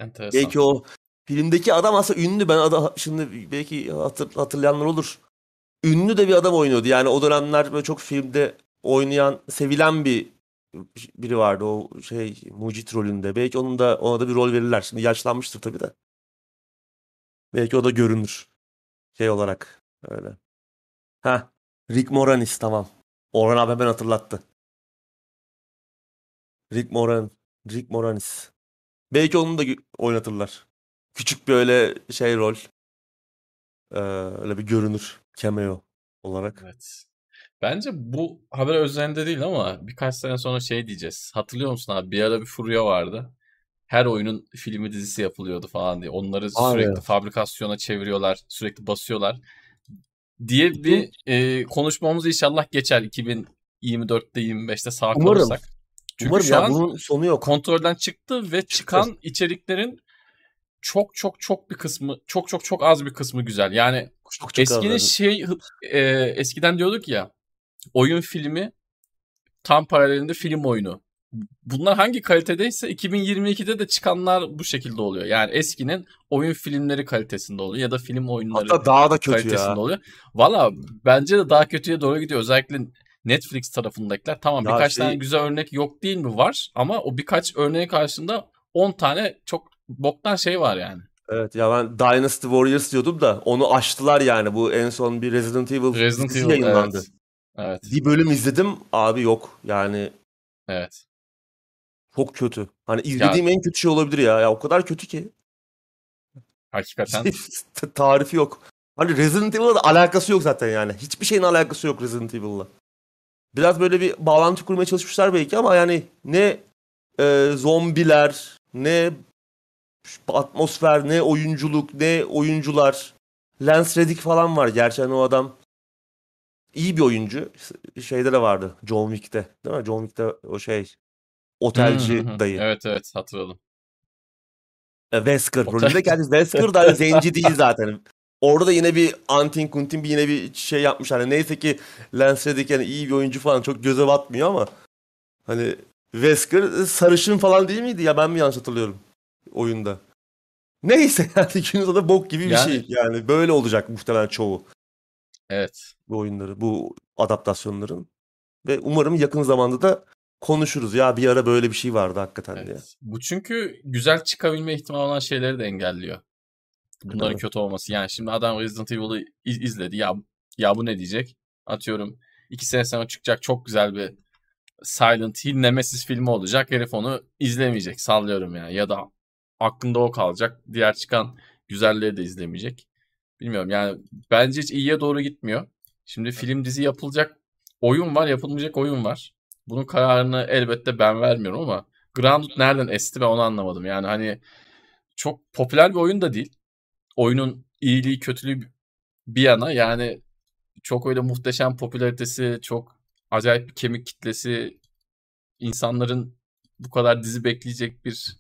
Enteresan. Belki o filmdeki adam aslında ünlü ben adam şimdi belki hatır, hatırlayanlar olur. Ünlü de bir adam oynuyordu. Yani o dönemler böyle çok filmde oynayan, sevilen bir biri vardı o şey Mucit rolünde. Belki onun da ona da bir rol verirler. Şimdi yaşlanmıştır tabii de. Belki o da görünür. Şey olarak öyle. Ha, Rick Moranis tamam. Orhan abi hemen hatırlattı. Rick Moran, Rick Moranis. Belki onu da oynatırlar. Küçük böyle şey rol. Ee, öyle bir görünür cameo olarak. Evet. Bence bu haber özelinde değil ama birkaç sene sonra şey diyeceğiz. Hatırlıyor musun abi? Bir ara bir furya vardı. Her oyunun filmi dizisi yapılıyordu falan diye. Onları Abi. sürekli fabrikasyona çeviriyorlar. Sürekli basıyorlar. Diye bir e, konuşmamız inşallah geçer 2024'te 25'te sağ Umarım. kalırsak. Çünkü Umarım şu ya an bunun sonu yok. kontrolden çıktı ve çıkan içeriklerin çok çok çok bir kısmı çok çok çok az bir kısmı güzel. Yani Çok çok eskinin şey e, eskiden diyorduk ya oyun filmi tam paralelinde film oyunu. Bunlar hangi kalitedeyse 2022'de de çıkanlar bu şekilde oluyor. Yani eskinin oyun filmleri kalitesinde oluyor ya da film oyunları Hatta daha da kötü kalitesinde ya. oluyor. Valla bence de daha kötüye doğru gidiyor. Özellikle Netflix tarafındakiler. Tamam Ya birkaç şey- tane güzel örnek yok değil mi? Var ama o birkaç örneğin karşısında 10 tane çok boktan şey var yani. Evet ya ben Dynasty Warriors diyordum da onu aştılar yani. Bu en son bir Resident Evil Resident Evil yayınlandı. evet. Evet. Bir bölüm izledim abi yok. Yani Evet. çok kötü. Hani izlediğim en kötü şey olabilir ya. Ya o kadar kötü ki. Hakikaten. Tarifi yok. Hani Resident Evil'la da alakası yok zaten yani. Hiçbir şeyin alakası yok Resident Evil'la. Biraz böyle bir bağlantı kurmaya çalışmışlar belki ama yani ne e, zombiler, ne atmosfer, ne oyunculuk, ne oyuncular. Lance Reddick falan var. Gerçi hani o adam iyi bir oyuncu. Şeyde de vardı. John Wick'te. Değil mi? John Wick'te o şey otelci dayı. Evet evet hatırladım. E, Wesker Otel- rolünde kendisi. Wesker da zenci değil zaten. Orada da yine bir antin kuntin bir yine bir şey yapmış. Hani neyse ki Lance Reddick yani iyi bir oyuncu falan çok göze batmıyor ama hani Wesker sarışın falan değil miydi ya ben mi yanlış hatırlıyorum oyunda? Neyse yani günün sonunda bok gibi bir Yani- şey. Yani böyle olacak muhtemelen çoğu Evet. bu oyunları, bu adaptasyonların. Ve umarım yakın zamanda da konuşuruz. Ya bir ara böyle bir şey vardı hakikaten diye. evet. Bu çünkü güzel çıkabilme ihtimali olan şeyleri de engelliyor. Bunların Evet. kötü olması. Yani şimdi adam Resident Evil'ı iz- izledi. Ya ya bu ne diyecek? Atıyorum iki sene sonra çıkacak çok güzel bir Silent Hill Nemesis filmi olacak. Herif onu izlemeyecek. Sallıyorum yani. Ya da aklında o kalacak. Diğer çıkan güzelleri de izlemeyecek. Bilmiyorum yani bence hiç iyiye doğru gitmiyor. Şimdi film dizi yapılacak oyun var, yapılmayacak oyun var. Bunun kararını elbette ben vermiyorum ama Grounded nereden esti ben onu anlamadım. Yani hani çok popüler bir oyun da değil. Oyunun iyiliği kötülüğü bir yana yani çok öyle muhteşem popülaritesi, çok acayip bir kemik kitlesi, insanların bu kadar dizi bekleyecek bir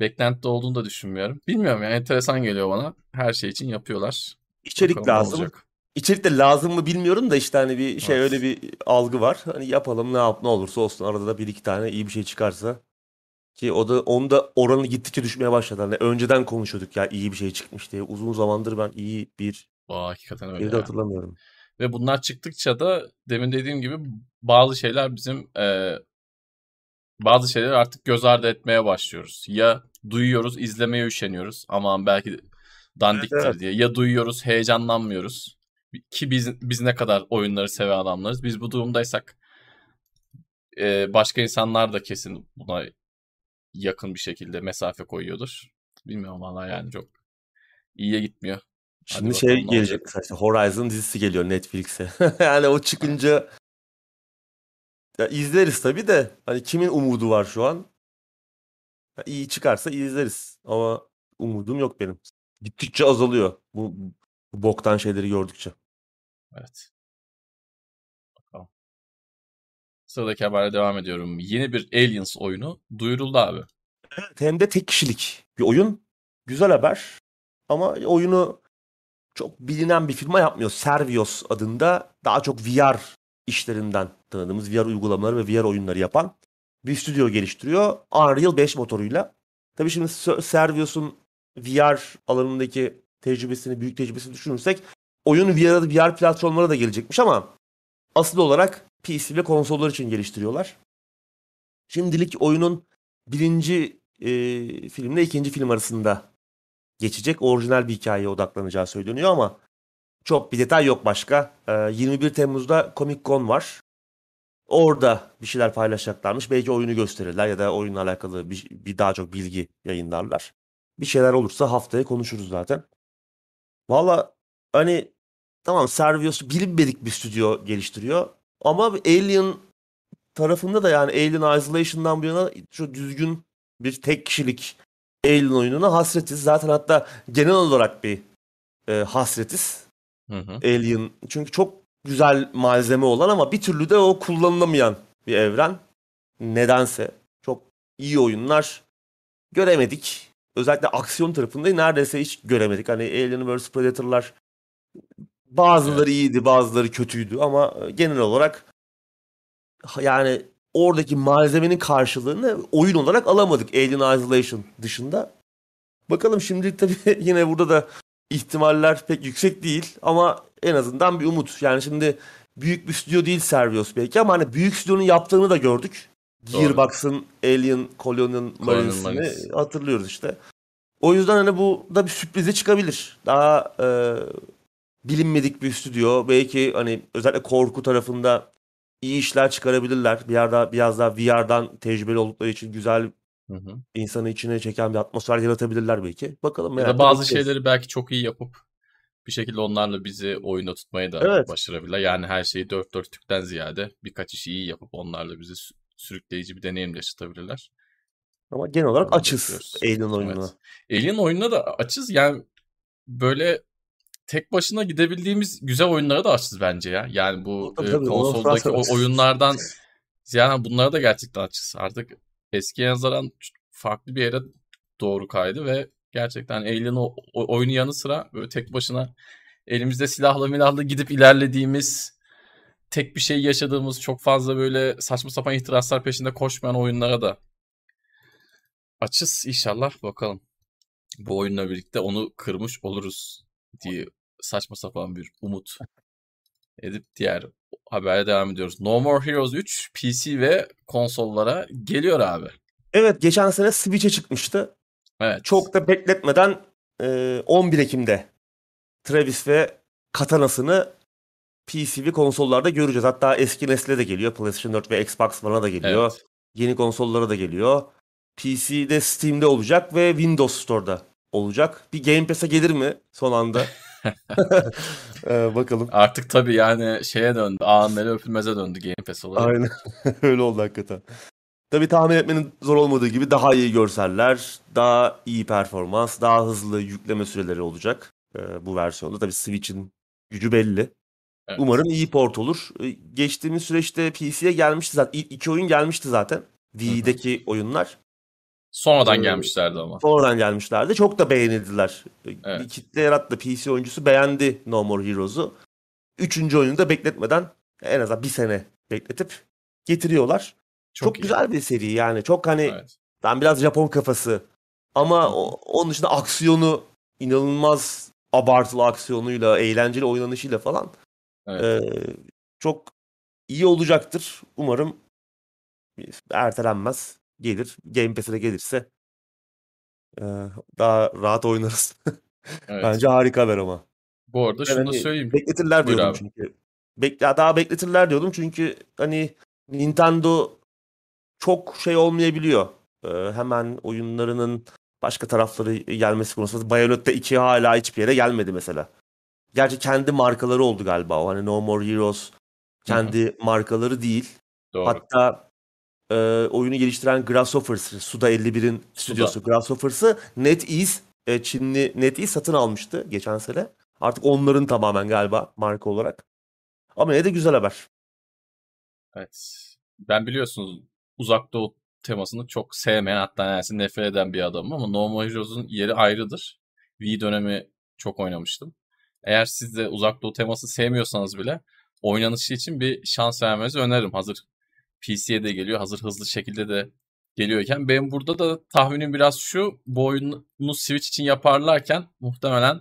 beklentide olduğunu da düşünmüyorum. Bilmiyorum yani enteresan geliyor bana. Her şey için yapıyorlar. İçerik Bakalım lazım. İçerik de lazım mı bilmiyorum da işte hani bir şey Evet. öyle bir algı var. Hani yapalım ne yap ne olursa olsun arada da bir iki tane iyi bir şey çıkarsa ki o da onun da oranı gittikçe düşmeye başladı. Hani önceden konuşuyorduk ya iyi bir şey çıkmış diye. Uzun zamandır ben iyi bir Aa, hakikaten öyle. bir de ya. hatırlamıyorum. Ve bunlar çıktıkça da demin dediğim gibi bazı şeyler bizim e, bazı şeyleri artık göz ardı etmeye başlıyoruz. Ya duyuyoruz, izlemeye üşeniyoruz. Aman belki dandiktir Evet, evet. diye. Ya duyuyoruz, heyecanlanmıyoruz. Ki biz, biz ne kadar oyunları seven adamlarız. Biz bu durumdaysak e, başka insanlar da kesin buna yakın bir şekilde mesafe koyuyordur. Bilmiyorum valla yani çok iyiye gitmiyor. Şimdi Hadi şey bakalım gelecek mesela işte Horizon dizisi geliyor Netflix'e. yani o çıkınca ya izleriz tabii de hani kimin umudu var şu an? İyi çıkarsa iyi izleriz ama umudum yok benim. Gittikçe azalıyor bu, bu boktan şeyleri gördükçe. Evet. Bakalım. Sıradaki haberle devam ediyorum. Yeni bir Aliens oyunu duyuruldu abi. Evet, hem de tek kişilik bir oyun. Güzel haber. Ama oyunu çok bilinen bir firma yapmıyor. Servios adında daha çok VR işlerinden tanıdığımız VR uygulamaları ve VR oyunları yapan bir stüdyo geliştiriyor. Unreal 5 motoruyla. Tabii şimdi Servios'un VR alanındaki tecrübesini, büyük tecrübesini düşünürsek oyun VR, VR platformlara da gelecekmiş ama asıl olarak PC ve konsollar için geliştiriyorlar. Şimdilik oyunun birinci e, filmle ikinci film arasında geçecek. Orijinal bir hikayeye odaklanacağı söyleniyor ama çok bir detay yok başka. E, 21 Temmuz'da Comic Con var. Orada bir şeyler paylaşacaklarmış. Belki oyunu gösterirler ya da oyunla alakalı bir, bir daha çok bilgi yayınlarlar. Bir şeyler olursa haftaya konuşuruz zaten. Valla hani tamam Servios bilinmedik bir stüdyo geliştiriyor. Ama Alien tarafında da yani Alien Isolation'dan bu yana şu düzgün bir tek kişilik Alien oyununa hasretiz. Zaten hatta genel olarak bir e, hasretiz. Hı hı. Alien. Çünkü çok güzel malzeme olan ama bir türlü de o kullanılamayan bir evren. Nedense. Çok iyi oyunlar göremedik. Özellikle aksiyon tarafında neredeyse hiç göremedik. Hani Alien vs Predator'lar bazıları iyiydi, bazıları kötüydü ama genel olarak yani oradaki malzemenin karşılığını oyun olarak alamadık Alien Isolation dışında. Bakalım şimdi tabii yine burada da ihtimaller pek yüksek değil ama en azından bir umut. Yani şimdi büyük bir stüdyo değil Servios belki ama hani büyük stüdyonun yaptığını da gördük. Gearbox'ın Alien Colonial Marines'ini hatırlıyoruz işte. O yüzden hani bu da bir sürprize çıkabilir. Daha e, bilinmedik bir stüdyo. Belki hani özellikle korku tarafında iyi işler çıkarabilirler. Bir yerde biraz daha VR'dan tecrübeli oldukları için güzel Hı hı. insanı içine çeken bir atmosfer yaratabilirler belki. Bakalım. Ya da bazı şeyleri belki çok iyi yapıp bir şekilde onlarla bizi oyunda tutmayı da evet. başarabilirler. Yani her şeyi dört dörtlükten ziyade birkaç işi iyi yapıp onlarla bizi sürükleyici bir deneyim yaşatabilirler. Ama genel olarak Onu açız Alien oyununa. Evet. Alien oyununa da açız. Yani böyle tek başına gidebildiğimiz güzel oyunlara da açız bence ya. Yani bu tabii, tabii, konsoldaki o oyunlardan ziyade bunlara da gerçekten açız. Artık eskiye nazaran farklı bir yere doğru kaydı ve gerçekten Alien o, o oyunu yanı sıra böyle tek başına elimizde silahla milahla gidip ilerlediğimiz tek bir şey yaşadığımız çok fazla böyle saçma sapan ihtiraslar peşinde koşmayan oyunlara da açız inşallah bakalım. Bu oyunla birlikte onu kırmış oluruz diye saçma sapan bir umut edip diğer habere devam ediyoruz. No More Heroes 3 PC ve konsollara geliyor abi. Evet geçen sene Switch'e çıkmıştı. Evet. Çok da bekletmeden 11 Ekim'de Travis ve Katana'sını PC ve konsollarda göreceğiz. Hatta eski nesle de geliyor. PlayStation 4 ve Xbox One'a da geliyor. Evet. Yeni konsollara da geliyor. PC'de Steam'de olacak ve Windows Store'da olacak. Bir Game Pass'e gelir mi son anda? ee, bakalım. Artık tabii yani şeye döndü. Ağınları öpülmeze döndü Game Pass olarak. Aynen. Öyle oldu hakikaten. Tabii tahmin etmenin zor olmadığı gibi daha iyi görseller, daha iyi performans, daha hızlı yükleme süreleri olacak e, bu versiyonda. Tabii Switch'in gücü belli. Evet. Umarım iyi port olur. E, geçtiğimiz süreçte PC'ye gelmişti zaten. İlk iki oyun gelmişti zaten. Wii'deki oyunlar. Sonradan ee, gelmişlerdi ama. Sonradan gelmişlerdi. Çok da beğenildiler. E, evet. Bir kitle yarattı. PC oyuncusu beğendi No More Heroes'u. Üçüncü oyunu da bekletmeden en azından bir sene bekletip getiriyorlar. Çok, çok güzel bir seri yani. Çok hani evet. ben biraz Japon kafası ama o, onun dışında aksiyonu inanılmaz abartılı aksiyonuyla, eğlenceli oynanışıyla falan evet. e, çok iyi olacaktır. Umarım ertelenmez. Gelir. Game Pass'e gelirse e, daha rahat oynarız. evet. Bence harika haber ama. Bu arada şunu yani, söyleyeyim. Bekletirler diyordum abi. çünkü. Bek daha bekletirler diyordum çünkü hani Nintendo çok şey olmayabiliyor. Ee, hemen oyunlarının başka tarafları gelmesi konusunda Bayonetta 2 hala hiçbir yere gelmedi mesela. Gerçi kendi markaları oldu galiba o. Hani No More Heroes kendi Hı-hı. markaları değil. Doğru. Hatta e, oyunu geliştiren Grasshoppers, Suda 51'in stüdyosu Grasshoppers'ı NetEase, e, Çinli NetEase satın almıştı geçen sene. Artık onların tamamen galiba marka olarak. Ama ne de güzel haber. Evet. Ben biliyorsunuz uzak doğu temasını çok sevmeyen hatta neredeyse nefret eden bir adamım ama No More Heroes'un yeri ayrıdır. Wii dönemi çok oynamıştım. Eğer siz de uzak doğu teması sevmiyorsanız bile oynanışı için bir şans vermenizi öneririm. Hazır PC'ye de geliyor. Hazır hızlı şekilde de geliyorken. Benim burada da tahminim biraz şu. Bu oyunu Switch için yaparlarken muhtemelen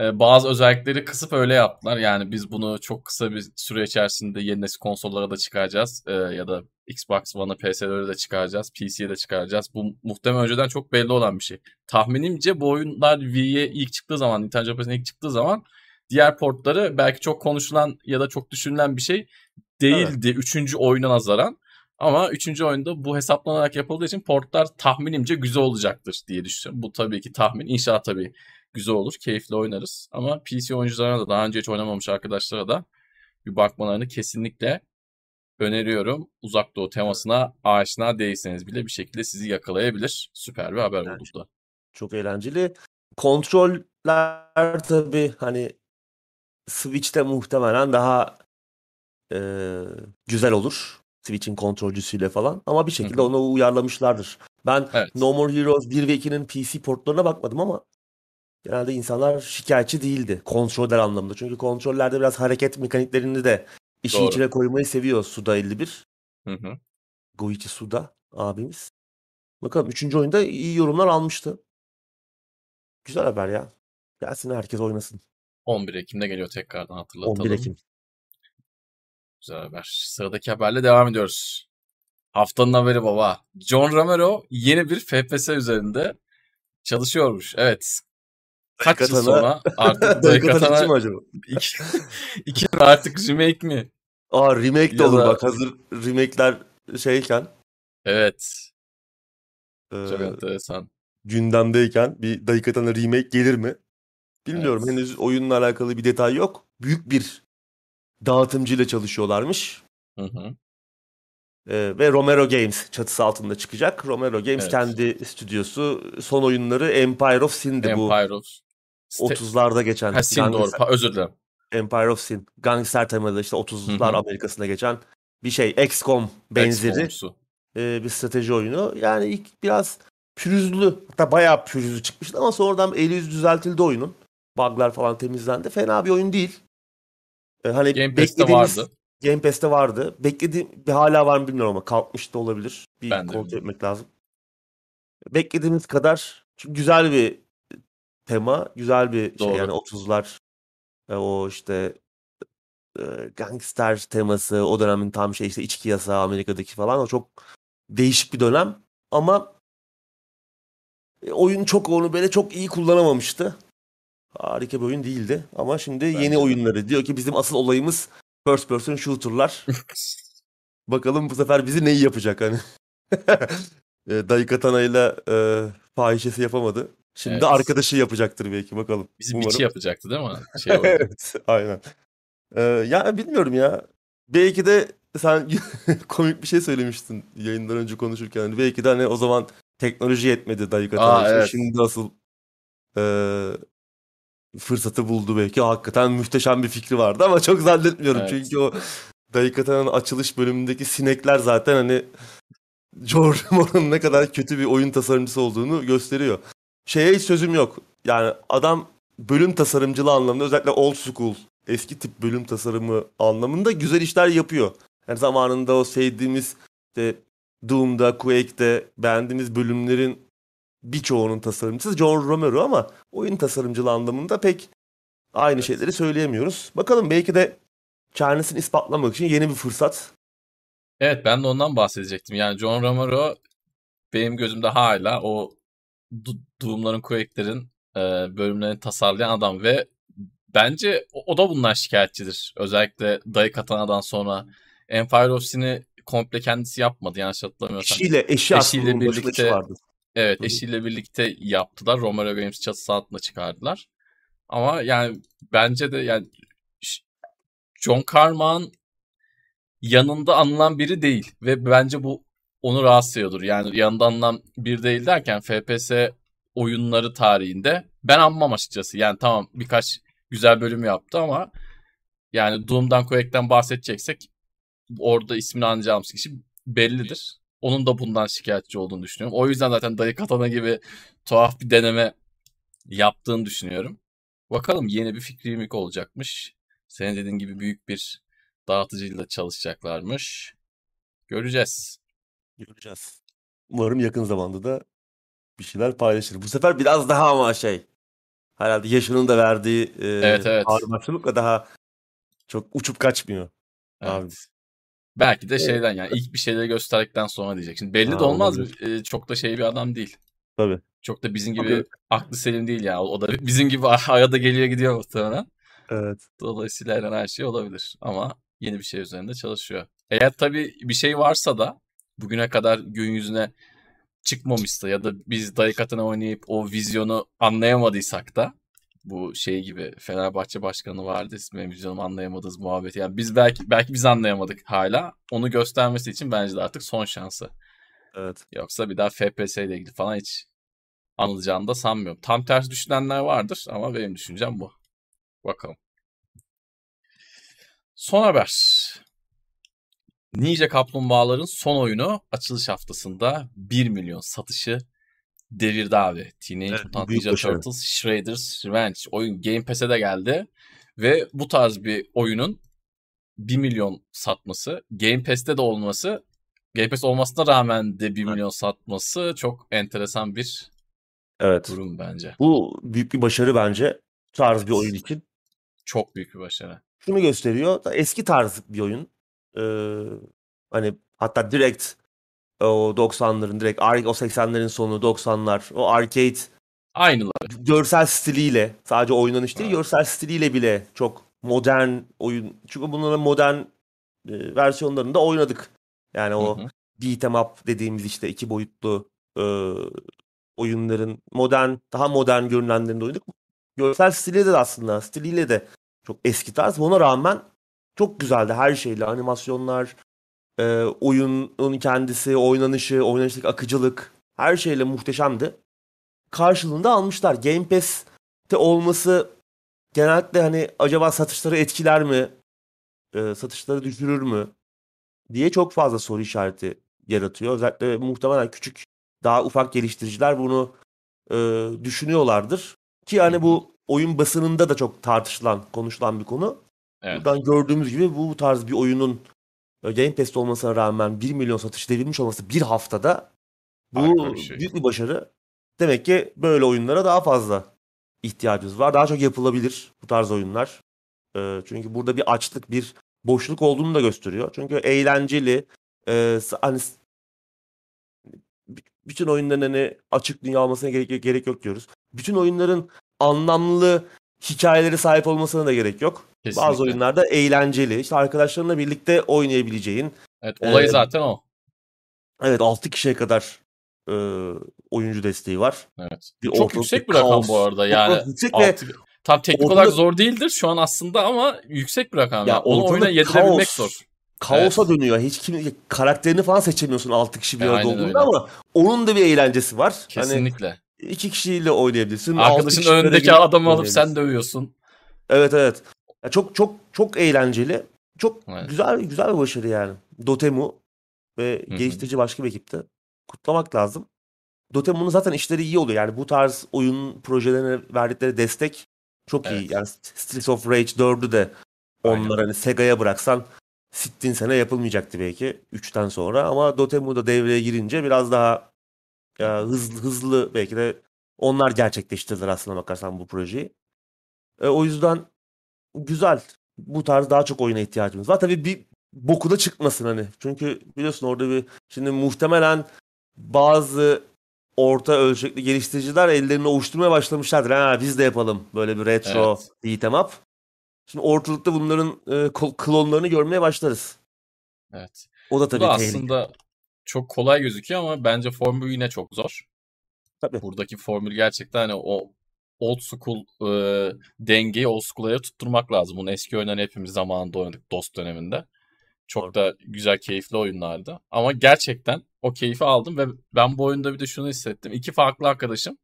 e, bazı özellikleri kısıp öyle yaptılar. Yani biz bunu çok kısa bir süre içerisinde yeni nesil konsollara da çıkaracağız. E, ya da Xbox One'a, PS'lere de çıkaracağız. PC'ye de çıkaracağız. Bu muhtemelen önceden çok belli olan bir şey. Tahminimce bu oyunlar Wii'ye ilk çıktığı zaman, Nintendo Japan'e ilk çıktığı zaman diğer portları belki çok konuşulan ya da çok düşünülen bir şey değildi. Evet. Üçüncü oyuna nazaran. Ama üçüncü oyunda bu hesaplanarak yapıldığı için portlar tahminimce güzel olacaktır diye düşünüyorum. Bu tabii ki tahmin. İnşallah tabii güzel olur. Keyifli oynarız. Ama PC oyuncularına da daha önce hiç oynamamış arkadaşlara da bir bakmalarını kesinlikle öneriyorum. Uzak Doğu temasına aşina değilseniz bile bir şekilde sizi yakalayabilir. Süper bir haber oldu da. Çok eğlenceli. Kontroller tabii hani Switch'te muhtemelen daha e, güzel olur. Switch'in kontrolcüsüyle falan. Ama bir şekilde Hı hı. onu uyarlamışlardır. Ben Evet. No More Heroes 1 ve 2'nin PC portlarına bakmadım ama genelde insanlar şikayetçi değildi. Kontroller anlamında. Çünkü kontrollerde biraz hareket mekaniklerini de işin Doğru. içine koymayı seviyor Suda 51. Hı hı. Goichi Suda abimiz. Bakalım 3. oyunda iyi yorumlar almıştı. Güzel haber ya. Gelsin herkes oynasın. 11 Ekim'de geliyor tekrardan hatırlatalım. 11 Ekim. Güzel haber. Sıradaki haberle devam ediyoruz. Haftanın haberi baba. John Romero yeni bir FPS üzerinde çalışıyormuş. Evet. Kaç yıl Daikatana- sonra artık Daikatana 2 mi Daikatana acaba? iki, iki artık remake mi? Aa remake de Ya olur da- bak hazır remake'ler şeyken Evet. e, Çok enteresan. gündemdeyken bir Daikatana remake gelir mi? Bilmiyorum Evet. henüz oyunla alakalı bir detay yok. Büyük bir dağıtımcıyla çalışıyorlarmış. Hı hı. E, ve Romero Games çatısı altında çıkacak. Romero Games Evet. kendi stüdyosu. Son oyunları Empire of Sin'di bu. Empire of... Ste- 30'larda geçen. Ha, Sin doğru. gangster- Pa- özür dilerim. Empire of Sin. Gangster temalı işte 30'lar Hı hı. Amerika'sında geçen bir şey. XCOM benzeri. E, bir strateji oyunu. Yani ilk biraz pürüzlü, hatta bayağı pürüzlü çıkmıştı ama sonradan eli yüzü düzeltildi oyunun. Bug'lar falan temizlendi. Fena bir oyun değil. E, hani Game Pass'te beklediğimiz- vardı. Game Pass'te vardı. Beklediğim bir hala var mı bilmiyorum ama kalkmış da olabilir. Bir Ben kontrol etmek lazım. Beklediğimiz kadar çünkü güzel bir tema, güzel bir şey Doğru. yani 30'lar e, o işte e, gangster teması o dönemin tam şey işte içki yasağı Amerika'daki falan o çok değişik bir dönem ama e, oyun çok onu böyle çok iyi kullanamamıştı. Harika bir oyun değildi ama şimdi Bence yeni de. oyunları diyor ki bizim asıl olayımız first person shooter'lar. Bakalım bu sefer bizi neyi yapacak hani. e, Daikatana ile fahişesi yapamadı. Şimdi Evet. arkadaşı yapacaktır belki bakalım. Bizi Umarım. biçi yapacaktı değil mi? Şey evet, aynen. Ee, ya bilmiyorum ya. Belki de sen komik bir şey söylemiştin yayından önce konuşurken. Hani belki de hani o zaman teknoloji yetmedi Daikatana Aa, evet. Şimdi asıl e, fırsatı buldu belki. Hakikaten muhteşem bir fikri vardı ama çok zannetmiyorum. Evet. Çünkü o Daikatana'nın açılış bölümündeki sinekler zaten hani George Moran'ın ne kadar kötü bir oyun tasarımcısı olduğunu gösteriyor. Şeye hiç sözüm yok. Yani adam bölüm tasarımcılığı anlamında özellikle old school eski tip bölüm tasarımı anlamında güzel işler yapıyor. Yani zamanında o sevdiğimiz işte Doom'da, Quake'de beğendiğimiz bölümlerin birçoğunun tasarımcısı John Romero ama oyun tasarımcılığı anlamında pek aynı şeyleri söyleyemiyoruz. Bakalım belki de kendisini ispatlamak için yeni bir fırsat. Evet ben de ondan bahsedecektim. Yani John Romero benim gözümde hala o Du- Doom'ların, Quake'lerin e, bölümlerini tasarlayan adam ve bence o, o da bundan şikayetçidir. Özellikle Daikatana'dan sonra Empire of Sin'i komple kendisi yapmadı yanlış hatırlamıyorsam. Eşiyle, eşi Eşiyle birlikte- vardı. Evet Hı hı. eşiyle birlikte yaptılar. Romero Games çatısı altında çıkardılar. Ama yani bence de yani John Carmack'ın yanında anılan biri değil. Ve bence bu onu rahatsız ediyordur. Yani yanında anılan biri değil derken FPS oyunları tarihinde ben anmam açıkçası. Yani tamam birkaç güzel bölüm yaptı ama yani Doom'dan Quake'den bahsedeceksek orada ismini anacağımız kişi bellidir. Onun da bundan şikayetçi olduğunu düşünüyorum. O yüzden zaten Dayı Katana gibi tuhaf bir deneme yaptığını düşünüyorum. Bakalım yeni bir fikrimlik olacakmış. Senin dediğin gibi büyük bir dağıtıcıyla çalışacaklarmış. Göreceğiz. Göreceğiz. Umarım yakın zamanda da bir şeyler paylaşır. Bu sefer biraz daha ama şey herhalde yaşının da verdiği e, Evet, evet. ağırbaşlılıkla daha çok uçup kaçmıyor. Evet. Abi. Belki de Evet. şeyden yani ilk bir şeyleri gösterdikten sonra diyecek. Şimdi belli Ha, de olmaz. Ee, Çok da şey bir adam değil. Tabii. Çok da bizim Tabii. gibi aklı selim değil ya. O da bizim gibi arada geliyor gidiyor muhtemelen. Evet. Dolayısıyla her her şey olabilir. Ama yeni bir şey üzerinde çalışıyor. Eğer tabii bir şey varsa da bugüne kadar gün yüzüne çıkmamışsa ya da biz Daikatana oynayıp o vizyonu anlayamadıysak da Bu şey gibi Fenerbahçe başkanı vardı ismi bizim anlayamadığımız muhabbeti. Yani biz belki belki biz anlayamadık hala. Onu göstermesi için bence de artık son şansı. Evet. Yoksa bir daha FPS ile ilgili falan hiç anılacağını da sanmıyorum. Tam tersi düşünenler vardır ama benim düşüncem bu. Bakalım. Son haber. Ninja Kaplumbağaların son oyunu açılış haftasında 1 milyon satışı devirdi abi. Teenage Evet, Mutant Ninja başarı. Turtles Shredder's Revenge. Oyun Game Pass'e de geldi. Ve bu tarz bir oyunun 1 milyon satması, Game Pass'te de olması, Game Pass olmasına rağmen de 1 milyon satması çok enteresan bir Evet. durum bence. Bu büyük bir başarı bence tarz bir oyun için. Çok büyük bir başarı. Şunu gösteriyor. Eski tarz bir oyun. Ee, hani hatta direkt o 90'ların direkt o 80'lerin sonu 90'lar o arcade Aynıları. görsel stiliyle sadece oynanış değil Evet. görsel stiliyle bile çok modern oyun. Çünkü bunların modern e, versiyonlarında oynadık. Yani o Hı hı. beat 'em up dediğimiz işte iki boyutlu e, oyunların modern, daha modern görünenlerinde oynadık. Görsel stiliyle de aslında stiliyle de çok eski tarz. Ona rağmen çok güzeldi her şeyle. Animasyonlar, e, oyunun kendisi, oynanışı, oynanıştaki akıcılık her şeyle muhteşemdi. Karşılığında almışlar. Game Pass'te olması genellikle hani acaba satışları etkiler mi? E, satışları düşürür mü? diye çok fazla soru işareti yaratıyor. Özellikle muhtemelen küçük, daha ufak geliştiriciler bunu e, düşünüyorlardır. Ki hani bu oyun basınında da çok tartışılan, konuşulan bir konu. Evet. Buradan gördüğümüz gibi bu tarz bir oyunun e, Game Pass'te olmasına rağmen 1 milyon satış devirmiş olması bir haftada bu Harika bir şey. büyük bir başarı. Demek ki böyle oyunlara daha fazla ihtiyacımız var. Daha çok yapılabilir bu tarz oyunlar. E, çünkü burada bir açlık, bir boşluk olduğunu da gösteriyor. Çünkü eğlenceli, e, hani bütün oyunların hani açık dünya olmasına gerek, gerek yok diyoruz. Bütün oyunların anlamlı hikayeleri sahip olmasına da gerek yok. Kesinlikle. Bazı oyunlarda eğlenceli. İşte arkadaşlarınla birlikte oynayabileceğin. Evet, olayı Ee, zaten o. Evet 6 kişiye kadar e, oyuncu desteği var. Evet. Bir Çok ortalık, yüksek bir rakam kaos. bu arada. Yani yüksek ve altı- tam teknik ortada- olarak zor değildir şu an aslında ama yüksek bir rakam. Ya Yani onu oyuna yedirebilmek kaos. zor. kaosa dönüyor. Hiç kim karakterini falan seçemiyorsun 6 kişi bir E, arada olduğunda öyle. ama onun da bir eğlencesi var. Hani Kesinlikle. iki kişiyle oynayabilirsin. Arkadaşın önündeki adamı alıp sen dövüyorsun. Evet evet. Ya çok çok çok eğlenceli. Çok Evet. güzel güzel bir başarı yani. Dotemu ve Hı hı. geliştirici başka bir ekipte. Kutlamak lazım. Dotemu'nun zaten işleri iyi oluyor. Yani bu tarz oyun projelerine verdikleri destek çok iyi. Evet. Yani Streets of Rage 4'ü de Aynen. onlar hani Sega'ya bıraksan sittin sene yapılmayacaktı belki 3'ten sonra ama Dotemu da devreye girince biraz daha ya, hızlı hızlı belki de onlar gerçekleştirdiler aslında bakarsan bu projeyi. E, o yüzden güzel. Bu tarz daha çok oyuna ihtiyacımız var. Tabii bir boku da çıkmasın hani. Çünkü biliyorsun orada bir şimdi muhtemelen bazı orta ölçekli geliştiriciler ellerini ovuşturmaya başlamışlardır. Ha biz de yapalım böyle bir retro Evet. beat 'em up. Şimdi ortalıkta bunların e, klonlarını görmeye başlarız. Evet. O da Bu tabii da tehlike. aslında çok kolay gözüküyor ama bence formül yine çok zor. Tabii. Buradaki formül gerçekten hani o old school e, dengeyi old school'a tutturmak lazım. Bunu eski oyunları hepimiz zamanında oynadık DOS döneminde. Çok Doğru. da güzel, keyifli oyunlardı. Ama gerçekten o keyfi aldım ve ben bu oyunda bir de şunu hissettim. İki farklı arkadaşım.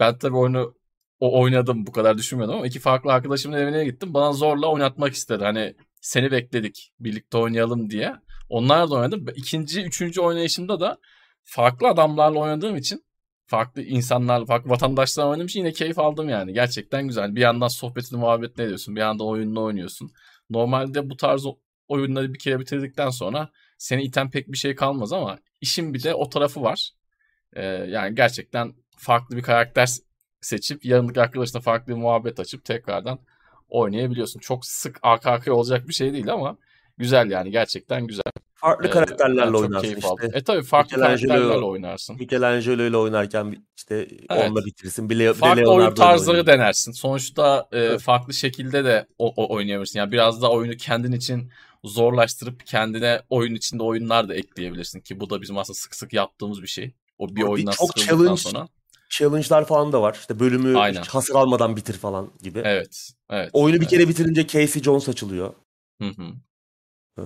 Ben tabii oyunu o oynadım bu kadar düşünmüyordum ama iki farklı arkadaşımın evine gittim. Bana zorla oynatmak istedi. Hani seni bekledik birlikte oynayalım diye. Onlar da oynadı. İkinci, üçüncü oynayışımda da farklı adamlarla oynadığım için farklı insanlarla, farklı vatandaşlarla oynadığım için yine keyif aldım yani. Gerçekten güzel. Bir yandan sohbetini, muhabbetini ediyorsun. Bir yandan oyununu oynuyorsun. Normalde bu tarz oyunları bir kere bitirdikten sonra seni iten pek bir şey kalmaz ama işin bir de o tarafı var. Ee, yani gerçekten farklı bir karakter seçip yanındaki arkadaşına farklı bir muhabbet açıp tekrardan oynayabiliyorsun. Çok sık arkaya olacak bir şey değil ama güzel yani gerçekten güzel. Farklı Ee, karakterlerle çok oynarsın işte. aldım. E tabii farklı Michelangelo- karakterlerle oynarsın. Michelangelo ile oynarken işte Evet. onunla bitirsin. Bir, Le- bir Farklı oyun Leonardo ile tarzları oynayın. denersin. Sonuçta e, Evet. farklı şekilde de o, o oynayabilirsin. Yani biraz da oyunu kendin için zorlaştırıp kendine oyun içinde oyunlar da ekleyebilirsin ki bu da bizim aslında sık sık yaptığımız bir şey. O bir Abi oyundan çok challenge sonra. challenge'lar falan da var. İşte bölümü Aynen. hasar almadan bitir falan gibi. Evet. Evet. Oyunu bir evet. kere bitirince Casey Jones açılıyor. Hı hı. Ee,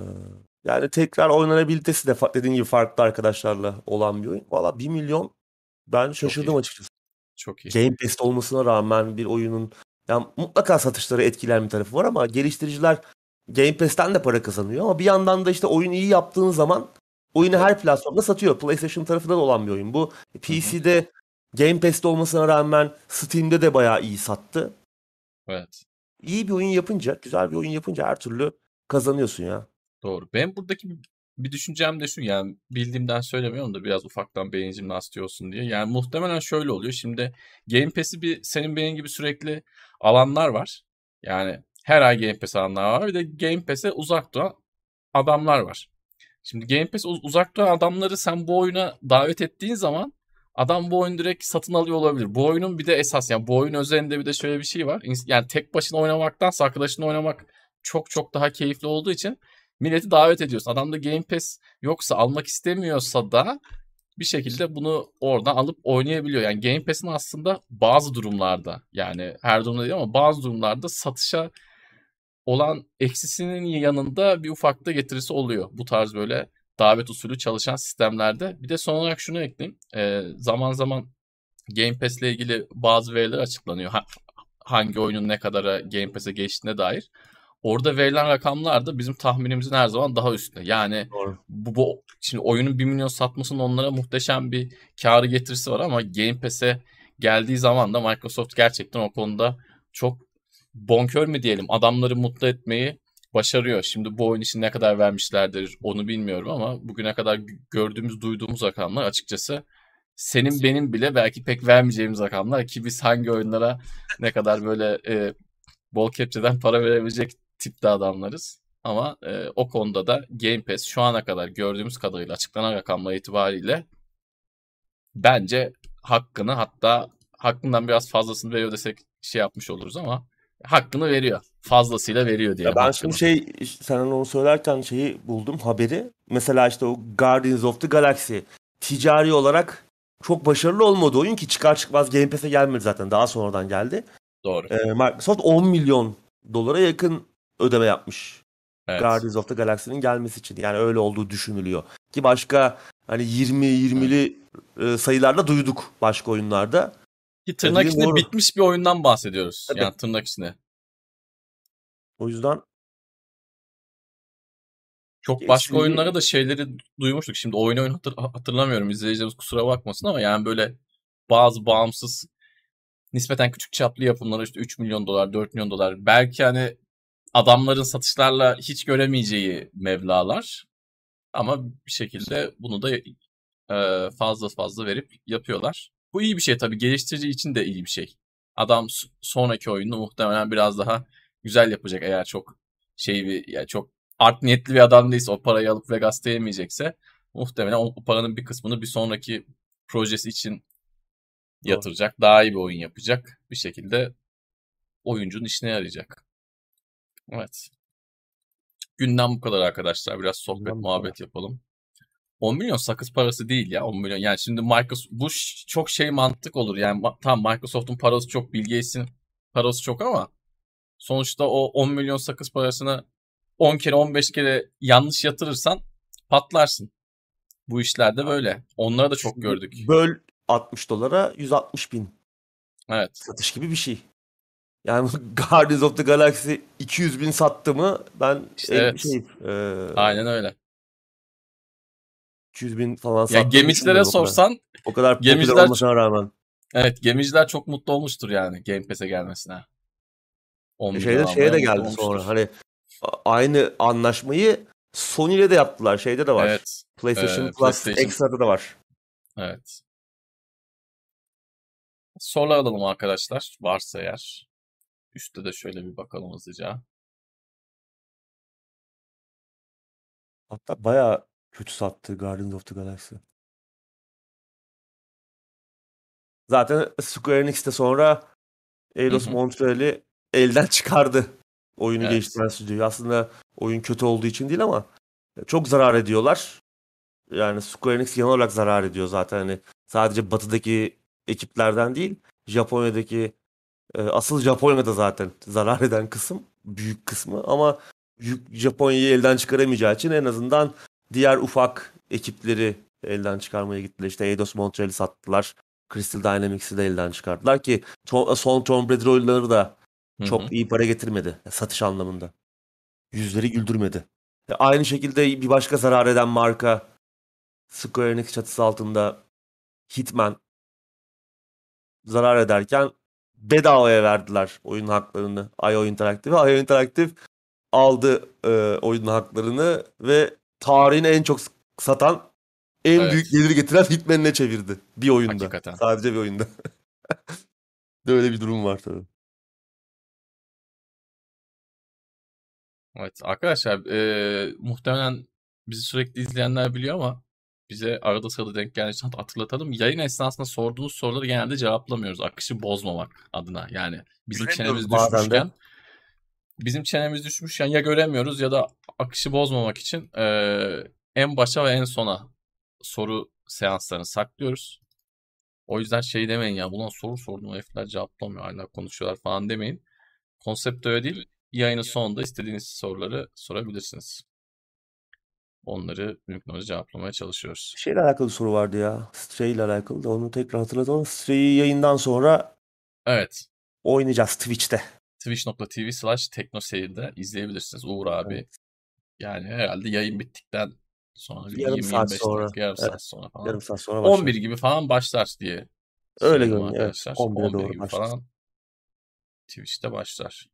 yani tekrar oynanabilitesi de dediğin gibi farklı arkadaşlarla olan bir oyun. Valla 1 milyon ben şaşırdım iyi. açıkçası. Çok iyi. Game Pass'te olmasına rağmen bir oyunun yani mutlaka satışları etkiler bir tarafı var ama geliştiriciler Game Pass'ten de para kazanıyor ama bir yandan da işte oyun iyi yaptığın zaman oyunu her platformda satıyor. PlayStation tarafında da olan bir oyun bu. PC'de Game Pass'te olmasına rağmen Steam'de de bayağı iyi sattı. Evet. İyi bir oyun yapınca, güzel bir oyun yapınca her türlü kazanıyorsun ya. Doğru. Ben buradaki bir- düşüncem de şu yani bildiğimden söylemiyorum da biraz ufaktan beyin jimnastiği olsun diye. Yani muhtemelen şöyle oluyor. Şimdi Game Pass'i bir senin benim gibi sürekli alanlar var. Yani her ay Game Pass alanlar var. Bir de Game Pass'e uzak duran adamlar var. Şimdi Game Pass uz- uzak duran adamları sen bu oyuna davet ettiğin zaman adam bu oyunu direkt satın alıyor olabilir. Bu oyunun bir de esas yani bu oyun özelinde bir de şöyle bir şey var. Yani tek başına oynamaktansa arkadaşınla oynamak çok çok daha keyifli olduğu için milleti davet ediyorsun. Adamda Game Pass yoksa almak istemiyorsa da bir şekilde bunu oradan alıp oynayabiliyor. Yani Game Pass'in aslında bazı durumlarda yani her durumda değil ama bazı durumlarda satışa olan eksisinin yanında bir ufak da getirisi oluyor. Bu tarz böyle davet usulü çalışan sistemlerde. Bir de son olarak şunu ekleyeyim. Ee, zaman zaman Game Pass ile ilgili bazı veriler açıklanıyor. Ha- hangi oyunun ne kadara Game Pass'e geçtiğine dair. Orada verilen rakamlar da bizim tahminimizin her zaman daha üstünde. Yani Doğru. bu, bu şimdi oyunun 1 milyon satmasının onlara muhteşem bir karı getirisi var ama Game Pass'e geldiği zaman da Microsoft gerçekten o konuda çok bonkör mü diyelim adamları mutlu etmeyi başarıyor. Şimdi bu oyun için ne kadar vermişlerdir onu bilmiyorum ama bugüne kadar gördüğümüz, duyduğumuz rakamlar açıkçası senin benim bile belki pek vermeyeceğimiz rakamlar ki biz hangi oyunlara ne kadar böyle e, bol kepçeden para verebilecek tipte adamlarız. Ama e, o konuda da Game Pass şu ana kadar gördüğümüz kadarıyla açıklanan rakamlar itibariyle bence hakkını hatta hakkından biraz fazlasını veriyor desek şey yapmış oluruz ama hakkını veriyor. Fazlasıyla veriyor diye. Ya ben şimdi şey sen onu söylerken şeyi buldum haberi. Mesela işte o Guardians of the Galaxy ticari olarak çok başarılı olmadı oyun ki çıkar çıkmaz Game Pass'e gelmedi zaten. Daha sonradan geldi. Doğru. Ee, Microsoft 10 milyon dolara yakın ödeme yapmış. Evet. Guardians of the Galaxy'nin gelmesi için. Yani öyle olduğu düşünülüyor. Ki başka hani 20-20'li e, sayılarla duyduk başka oyunlarda. Ki tırnak içinde doğru. bitmiş bir oyundan bahsediyoruz. Tabii. Yani tırnak içinde. O yüzden Çok başka Kesinlikle. oyunlara da şeyleri duymuştuk. Şimdi oyun oyun hatır- hatırlamıyorum. İzleyicilerimiz kusura bakmasın ama yani böyle bazı bağımsız nispeten küçük çaplı yapımlara işte 3 milyon dolar, 4 milyon dolar. Belki hani adamların satışlarla hiç göremeyeceği mevlalar. Ama bir şekilde bunu da e, fazla fazla verip yapıyorlar. Bu iyi bir şey tabii. Geliştirici için de iyi bir şey. Adam sonraki oyunu muhtemelen biraz daha güzel yapacak eğer çok şey bir yani çok art niyetli bir adam değilse o parayı alıp Vegas'ta yemeyecekse muhtemelen o, paranın bir kısmını bir sonraki projesi için yatıracak. Daha iyi bir oyun yapacak. Bir şekilde oyuncunun işine yarayacak. Evet. Günden bu kadar arkadaşlar. Biraz sohbet Günden bu muhabbet yapalım. 10 milyon sakız parası değil ya 10 milyon. Yani şimdi Microsoft bu çok şey mantık olur. Yani tamam Microsoft'un parası çok, Bill Gates'in parası çok ama sonuçta o 10 milyon sakız parasını 10 kere 15 kere yanlış yatırırsan patlarsın. Bu işlerde böyle. Onları da çok gördük. böl 60 dolara 160 bin Evet. satış gibi bir şey. Yani Guardians of the Galaxy 200 bin sattı mı ben İşte evet. şey, e, Aynen öyle. 200 bin falan sattı. Ya gemicilere sorsan o kadar popüler gemiciler- olmasına rağmen. evet gemiciler çok mutlu olmuştur yani Game Pass'e gelmesine. 10 E şeyde şeye de geldi olmuştur. sonra hani aynı anlaşmayı Sony ile de yaptılar. Şeyde de var. Evet. PlayStation Ee, Plus PlayStation. Extra'da da var. Evet. Soru alalım arkadaşlar. Varsa eğer. Üstte de şöyle bir bakalım hızlıca. Hatta bayağı kötü sattı Guardians of the Galaxy. Zaten Square Enix de sonra Eidos Hı hı. Montreal'i elden çıkardı. Oyunu Evet. geliştiren stüdyoyu. Aslında oyun kötü olduğu için değil ama çok zarar ediyorlar. Yani Square Enix genel olarak zarar ediyor zaten. Hani sadece batıdaki ekiplerden değil. Japonya'daki asıl Japonya'da zaten zarar eden kısım büyük kısmı ama Japonya'yı elden çıkaramayacağı için en azından diğer ufak ekipleri elden çıkarmaya gittiler. İşte Eidos Montreal'i sattılar. Crystal Dynamics'i de elden çıkardılar ki son Tomb Raider oyunları da çok Hı-hı. iyi para getirmedi satış anlamında. Yüzleri güldürmedi. Aynı şekilde bir başka zarar eden marka Square Enix çatısı altında Hitman zarar ederken bedavaya verdiler oyun haklarını IO Interactive. IO Interactive aldı e, oyunun haklarını ve tarihin en çok satan en evet. büyük gelir getiren Hitman'ine çevirdi. Bir oyunda. Hakikaten. Sadece bir oyunda. Böyle bir durum var tabii. Evet arkadaşlar e, muhtemelen bizi sürekli izleyenler biliyor ama bize arada sırada denk geldiği hatırlatalım. Yayın esnasında sorduğunuz soruları genelde cevaplamıyoruz. Akışı bozmamak adına. Yani bizim çenemiz düşmüşken bizim çenemiz düşmüşken ya göremiyoruz ya da akışı bozmamak için e, en başa ve en sona soru seanslarını saklıyoruz. O yüzden şey demeyin ya buna soru sordum herifler cevaplamıyor hala konuşuyorlar falan demeyin. Konsept öyle değil. Yayının sonunda istediğiniz soruları sorabilirsiniz. Onları mümkün olduğunca cevaplamaya çalışıyoruz. Şeyle alakalı soru vardı ya. Stray ile alakalı da onu tekrar hatırlatalım. Stray'i yayından sonra Evet. oynayacağız Twitch'te. Twitch.tv slash teknoseyir'de izleyebilirsiniz Uğur abi. Evet. Yani herhalde yayın bittikten sonra bir yarım saat sonra. Dakika, yarım evet. saat sonra falan. Yarım saat sonra başlar. 11 gibi falan başlar diye. Öyle görünüyor. Evet. 11'e 11 doğru gibi başlar. falan Twitch'te başlar.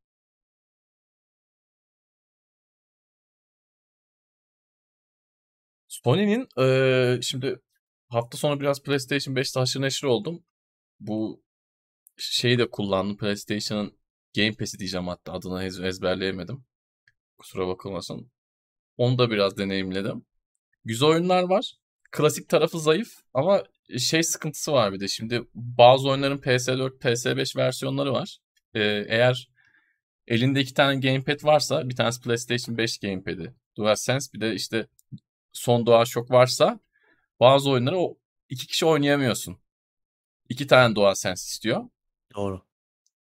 Sony'nin eee, şimdi hafta sonu biraz PlayStation 5'te haşır neşir oldum. Bu şeyi de kullandım. PlayStation'ın Game Pass'i diyeceğim hatta adını ez- ezberleyemedim. Kusura bakılmasın. Onu da biraz deneyimledim. Güzel oyunlar var. Klasik tarafı zayıf ama şey sıkıntısı var bir de. Şimdi bazı oyunların PS4, PS5 versiyonları var. Ee, eğer elinde iki tane gamepad varsa bir tanesi PlayStation 5 gamepad'i. DualSense bir de işte son DualShock varsa bazı oyunları o iki kişi oynayamıyorsun. İki tane DualSense istiyor. Doğru.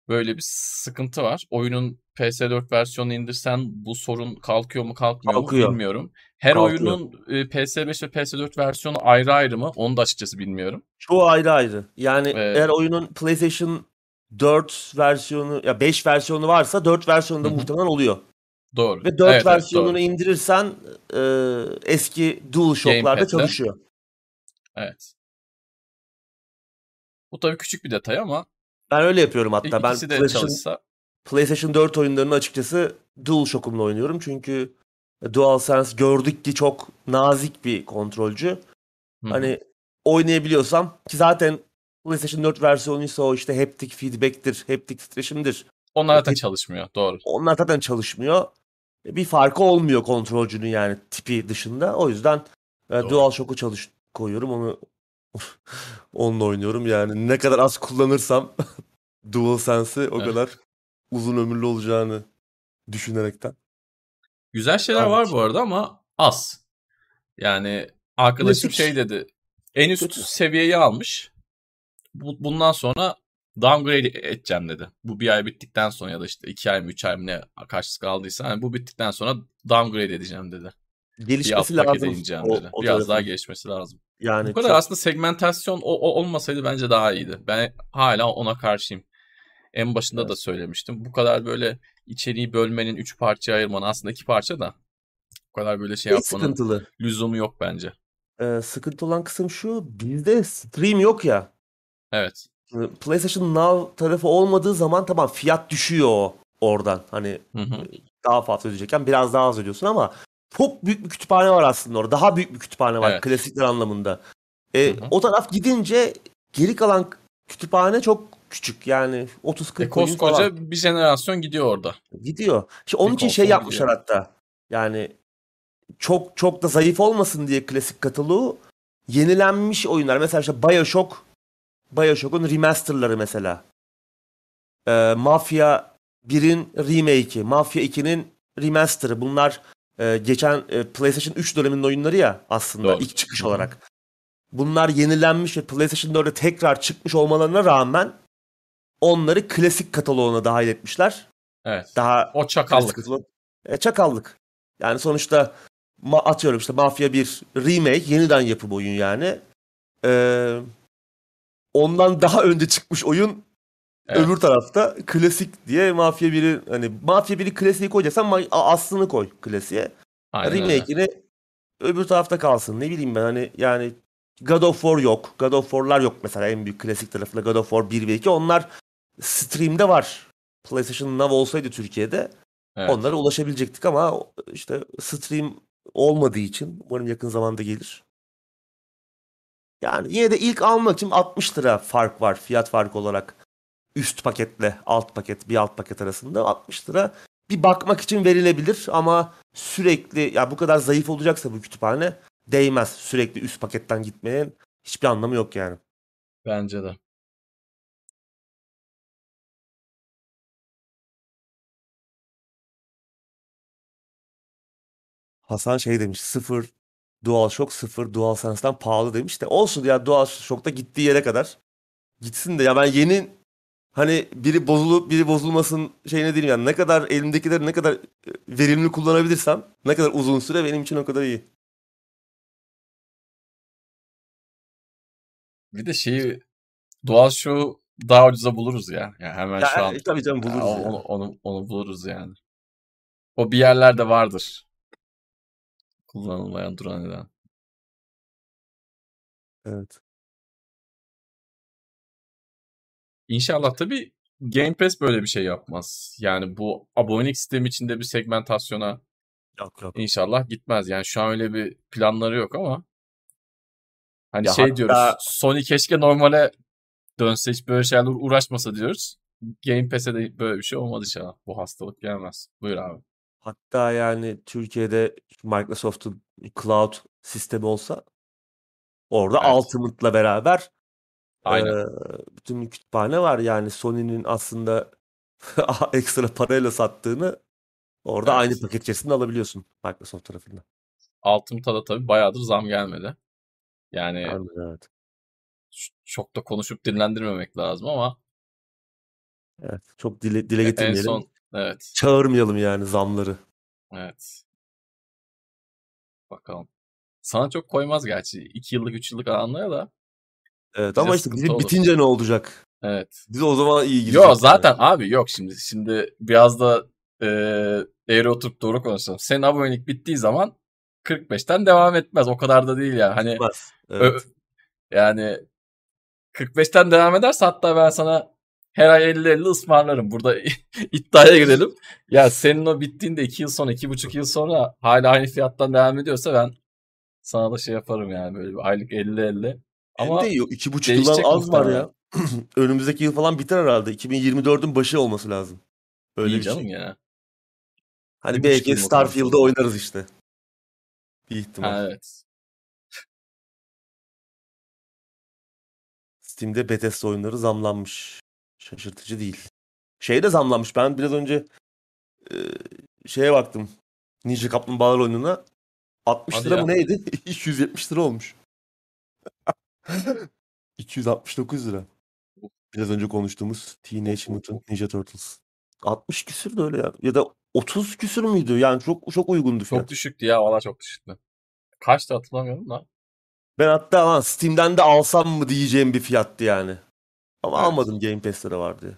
Böyle bir sıkıntı var. Oyunun PS4 versiyonunu indirsen bu sorun kalkıyor mu kalkmıyor Kalkıyor. mu bilmiyorum. Her Kalkıyor. oyunun PS5 ve PS4 versiyonu ayrı ayrı mı? Onu da açıkçası bilmiyorum. Çoğu ayrı ayrı. Yani ee, eğer oyunun PlayStation 4 versiyonu ya 5 versiyonu varsa 4 versiyonunda muhtemelen oluyor. Doğru. Ve 4 evet, versiyonunu evet, indirirsen e, eski DualShock'larda çalışıyor. Evet. Bu tabii küçük bir detay ama ben öyle yapıyorum hatta. Ben PlayStation, çalışsa... PlayStation 4 oyunlarını açıkçası DualShock'umla oynuyorum. Çünkü DualSense gördük ki çok nazik bir kontrolcü. Hı-hı. Hani oynayabiliyorsam ki zaten PlayStation 4 versiyonuysa o işte haptic feedback'tir, haptic titreşimdir. Onlar zaten çalışmıyor. Doğru. Onlar zaten çalışmıyor. Bir farkı olmuyor kontrolcünün yani tipi dışında. O yüzden e, Doğru. DualShock'u çalış koyuyorum. Onu onunla oynuyorum. Yani ne kadar az kullanırsam DualSense'i o evet. kadar uzun ömürlü olacağını düşünerekten. Güzel şeyler evet. var bu arada ama az. Yani arkadaşım şey dedi. En üst seviyeyi almış. Bu, bundan sonra downgrade edeceğim dedi. Bu bir ay bittikten sonra ya da işte iki ay mı üç ay mı ne karşısı kaldıysa yani bu bittikten sonra downgrade edeceğim dedi. Gelişmesi lazım. O, dedi. O Biraz daha gelişmesi lazım. Yani bu kadar çok... aslında segmentasyon o, o olmasaydı bence daha iyiydi. Ben hala ona karşıyım. En başında evet. da söylemiştim. Bu kadar böyle içeriği bölmenin üç parçaya ayırmanın aslında iki parça da bu kadar böyle şey yapmanın sıkıntılı. lüzumu yok bence. Ee, sıkıntı olan kısım şu bizde stream yok ya. Evet. PlayStation Now tarafı olmadığı zaman tamam fiyat düşüyor oradan. Hani hı hı. daha fazla ödeyecekken biraz daha az ödüyorsun ama çok büyük bir kütüphane var aslında orada. Daha büyük bir kütüphane var evet. klasikler anlamında. E, o taraf gidince geri kalan kütüphane çok küçük yani 30-40 e, koskoca falan. bir jenerasyon gidiyor orada. Gidiyor. İşte onun bir için şey yapmışlar gidiyor. hatta. Yani çok çok da zayıf olmasın diye klasik kataloğu yenilenmiş oyunlar. Mesela işte BioShock BioShock'un remasterları mesela. Ee, Mafia 1'in remake'i, Mafia 2'nin remasterı. Bunlar e, geçen e, PlayStation 3 döneminin oyunları ya aslında Doğru. ilk çıkış olarak. bunlar yenilenmiş ve PlayStation 4'e tekrar çıkmış olmalarına rağmen onları klasik kataloğuna dahil etmişler. Evet. Daha O çakallık. Klasik E, çakallık. Yani sonuçta ma- atıyorum işte Mafya 1 remake yeniden yapım oyun yani. Ee, ondan daha önce çıkmış oyun Evet. öbür tarafta klasik diye Mafya 1'i hani Mafya 1'i klasiği koyacaksan aslını koy klasiğe. Remake'ini öbür tarafta kalsın. Ne bileyim ben hani yani God of War yok. God of War'lar yok mesela en büyük klasik tarafında God of War 1 ve 2. Onlar stream'de var. PlayStation Now olsaydı Türkiye'de Evet. onlara ulaşabilecektik ama işte stream olmadığı için umarım yakın zamanda gelir. Yani yine de ilk almak için 60 lira fark var fiyat farkı olarak. Üst paketle alt paket bir alt paket arasında 60 lira bir bakmak için verilebilir ama sürekli ya bu kadar zayıf olacaksa bu kütüphane değmez. Sürekli üst paketten gitmeye hiçbir anlamı yok yani. Bence de. Hasan şey demiş sıfır DualShock sıfır DualSense'den pahalı demiş de olsun ya DualShock'ta gittiği yere kadar gitsin de ya ben yeni hani biri bozulup biri bozulmasın şeyine değilim yani ne kadar elimdekileri ne kadar e, verimli kullanabilirsem ne kadar uzun süre benim için o kadar iyi. Bir de şeyi DualShock'u daha ucuza buluruz ya. Ya hemen Ya, şu an e, tabii canım buluruz ya. onu, onu, onu buluruz yani. O bir yerlerde vardır. Kullanılmayan duran neden. Evet. İnşallah tabii Game Pass böyle bir şey yapmaz. Yani bu abonelik sistemi içinde bir segmentasyona Yok yok. inşallah gitmez. Yani şu an öyle bir planları yok ama hani Ya şey hatta- diyoruz. Sony keşke normale dönse hiç böyle şeylerle uğraşmasa diyoruz. Game Pass'e de böyle bir şey olmadı inşallah. Bu hastalık gelmez. Buyur abi. Hatta yani Türkiye'de Microsoft'un cloud sistemi olsa orada Evet. Ultimate'la beraber Aynen. Ee, bütün kütüphane var yani Sony'nin aslında ekstra parayla sattığını orada Evet. aynı paket içerisinde alabiliyorsun Microsoft tarafından. Ultimate'a da tabii bayağıdır zam gelmedi. Yani Yani, evet. çok da konuşup dinlendirmemek lazım ama Evet. Çok dile, dile en getirmeyelim. son evet. Çağırmayalım yani zamları. Evet. Bakalım. Sana çok koymaz gerçi. 2 yıllık 3 yıllık alanlara da. Evet ama işte olur. bitince ne olacak? Evet. Biz o zaman iyi gideceğiz. Yok yani. zaten abi yok şimdi. Şimdi biraz da e, eğri oturup doğru konuşalım. Senin abonelik bittiği zaman 45'ten devam etmez. O kadar da değil ya. Hani Bitmez. Ö- Evet. yani 45'ten devam ederse hatta ben sana her ay 50-50 ısmarlarım. Burada iddiaya girelim. Ya senin o bittiğinde 2 yıl sonra, 2,5 yıl sonra hala aynı fiyattan devam ediyorsa ben sana da şey yaparım yani böyle bir aylık 50-50. Ama Ama yok. iki buçuk yıldan değişecek az var ya. Önümüzdeki yıl falan biter herhalde. 2024'ün başı olması lazım. Öyle iyi bir canım şey. ya. Hani Bir belki Starfield'da oynarız işte. Bir ihtimal. Ha, evet. Steam'de Bethesda oyunları zamlanmış. Şaşırtıcı değil. Şey de zamlanmış. Ben biraz önce e, şeye baktım. Ninja Kaplumbağalar oyununa. 60 Hadi lira ya. mı neydi? 270 lira olmuş. 269 lira. Biraz önce konuştuğumuz Teenage Mutant Ninja Turtles. 60 küsür de öyle ya. Ya da 30 küsür müydü? Yani çok çok uygundu fiyat. Çok düşüktü ya. Valla çok düşüktü. Kaçtı hatırlamıyorum da. Ben hatta lan Steam'den de alsam mı diyeceğim bir fiyattı yani. Ama Evet. almadım Game Pass'te de var diye.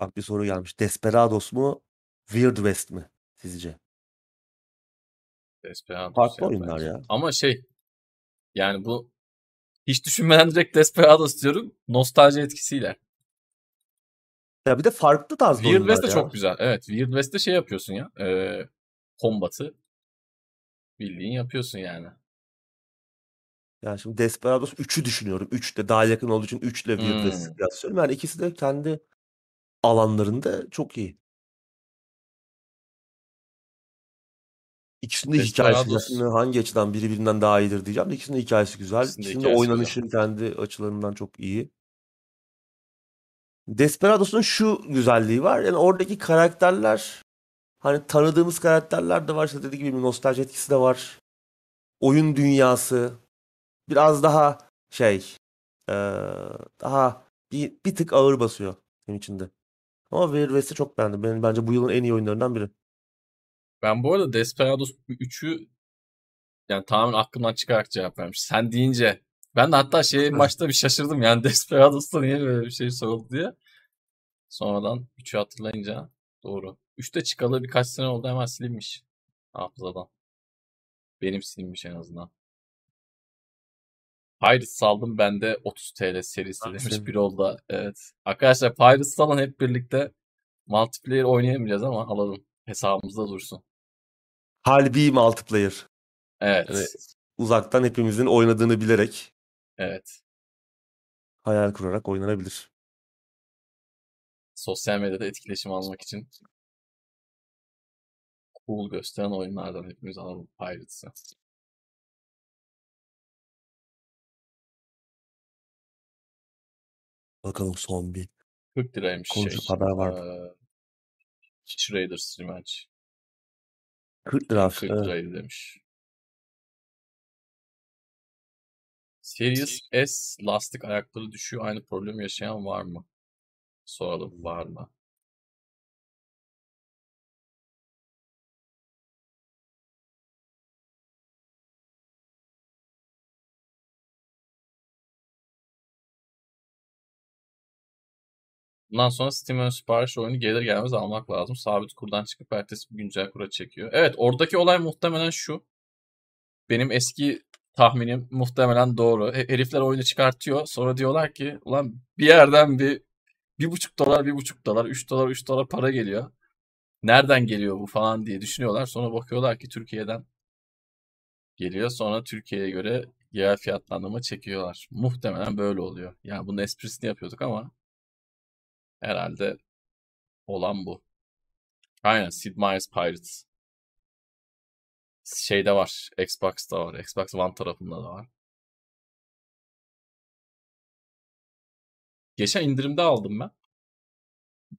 Bak bir soru gelmiş. Desperados mu? Weird West mi sizce? Desperados Farklı ya oyunlar bence. ya. Ama şey yani bu hiç düşünmeden direkt Desperados diyorum. Nostalji etkisiyle. Ya bir de farklı tarzda Weird oyunlar West de ya. çok güzel. Evet. Weird West'te şey yapıyorsun ya. E, kombatı bildiğin yapıyorsun yani. Yani şimdi Desperados 3'ü düşünüyorum. 3 de daha yakın olduğu için 3 ile Weird Hmm. West'i kıyaslıyorum. Yani ikisi de kendi alanlarında çok iyi. İkisinin de hikayesi güzel. Hangi açıdan biri birinden daha iyidir diyeceğim de ikisinin hikayesi güzel. İkisinin İkisinin de oynanışı kendi açılarından çok iyi. Desperados'un şu güzelliği var. Yani oradaki karakterler hani tanıdığımız karakterler de var. İşte dediğim gibi nostalji etkisi de var. Oyun dünyası biraz daha şey ee, daha bir, bir tık ağır basıyor benim içinde. Ama Weird West'i çok beğendim. Benim bence bu yılın en iyi oyunlarından biri. Ben bu arada Desperados 3'ü yani tamamen aklımdan çıkarak cevap vermiş. Sen deyince ben de hatta şey başta bir şaşırdım yani Desperados'ta niye böyle bir şey soruldu diye. Sonradan 3'ü hatırlayınca doğru. 3'te çıkalı birkaç sene oldu hemen silinmiş hafızadan. Benim silinmiş en azından. Pirates saldım bende 30 TL serisi demiş bir oldu. Evet. Arkadaşlar Pirates salın hep birlikte multiplayer oynayamayacağız ama alalım. Hesabımızda dursun. Halbi multiplayer. Evet. Yani uzaktan hepimizin oynadığını bilerek. Evet. Hayal kurarak oynanabilir. Sosyal medyada etkileşim almak için cool gösteren oyunlardan hepimiz alalım Pirates'ı. Bakalım son bir. 40 liraymış Konuşup şey. haber var. Ee, Raiders Rematch. 40 lira. 40 evet. liraydı demiş. Series S lastik ayakları düşüyor. Aynı problemi yaşayan var mı? Soralım var mı? Bundan sonra Steam ön sipariş oyunu gelir gelmez almak lazım. Sabit kurdan çıkıp ertesi gün güncel kura çekiyor. Evet oradaki olay muhtemelen şu. Benim eski tahminim muhtemelen doğru. He- Herifler oyunu çıkartıyor. Sonra diyorlar ki ulan bir yerden bir bir buçuk dolar, bir buçuk dolar, üç dolar, üç dolar para geliyor. Nereden geliyor bu falan diye düşünüyorlar. Sonra bakıyorlar ki Türkiye'den geliyor. Sonra Türkiye'ye göre yerel fiyatlandırma çekiyorlar. Muhtemelen böyle oluyor. Yani bunun esprisini yapıyorduk ama herhalde olan bu. Aynen Sid Meier's Pirates. Şeyde var. Xbox'ta var. Xbox One tarafında da var. Geçen indirimde aldım ben.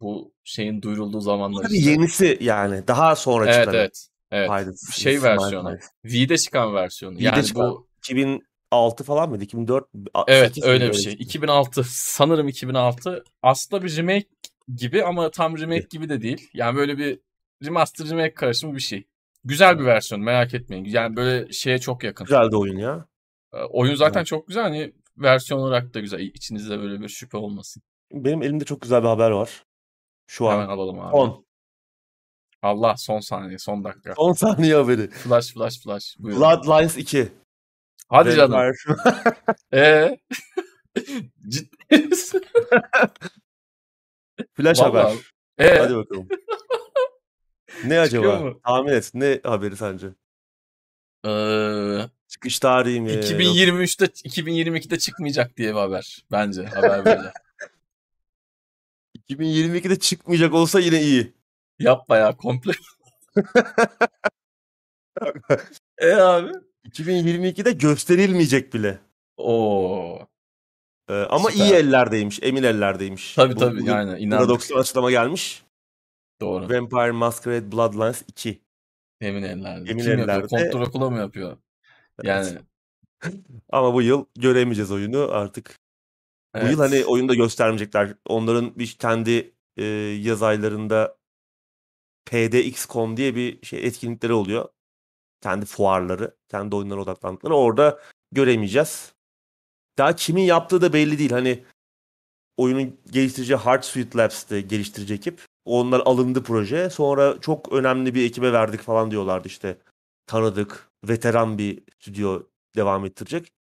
Bu şeyin duyurulduğu zamanlar Tabii işte. yenisi yani. Daha sonra Evet çıkan. evet. Evet. Pirates, Şey versiyonu. V'de çıkan versiyonu. V'de Yani çıkan. bu 2006 falan mıydı? 2004? evet 8 öyle bir şey. 2006 sanırım 2006. Aslında bir remake gibi ama tam remake Evet. gibi de değil. Yani böyle bir remaster remake karışımı bir şey. Güzel bir versiyon merak etmeyin. Yani böyle şeye çok yakın. Güzel de oyun ya. Ee, Oyun zaten Evet. çok güzel. Hani versiyon olarak da güzel. İçinizde böyle bir şüphe olmasın. Benim elimde çok güzel bir haber var. Şu Hemen an. alalım abi. 10. Allah son saniye, son dakika. 10 saniye haberi. Flash flash flash. Buyurun. Bloodlines 2. Hadi canım. Vampire- Ee? Ciddi misin? Flash Vallahi. haber. Ee? Hadi bakalım. Ne Çıkıyor acaba? mu? Tahmin et. Ne haberi sence? Ee, Çıkış tarihi mi? 2023'te 2022'de çıkmayacak diye bir haber. Bence haber böyle. 2022'de çıkmayacak olsa yine iyi. Yapma ya komple. e abi? 2022'de gösterilmeyecek bile. Oo. Ee, ama Süper. iyi ellerdeymiş. Emin ellerdeymiş. Tabii Bu- tabii bugün yani inandık. Paradox'tan açıklama gelmiş. Doğru. Vampire Masquerade Bloodlines 2. Emin ellerde. Emin Kim yapıyor? ellerde. Kontrol okula mı yapıyor? Yani Ama bu yıl göremeyeceğiz oyunu artık. Bu evet. yıl hani oyunda göstermeyecekler. Onların bir kendi e, yaz aylarında PDX.com diye bir şey etkinlikleri oluyor. Kendi fuarları, kendi oyunlara odaklandıkları. Orada göremeyeceğiz. Daha kimin yaptığı da belli değil. Hani oyunun geliştirici Hard Suite Labs'te geliştirici ekip. Onlar alındı proje. Sonra çok önemli bir ekibe verdik falan diyorlardı işte. Tanıdık, veteran bir stüdyo devam ettirecek.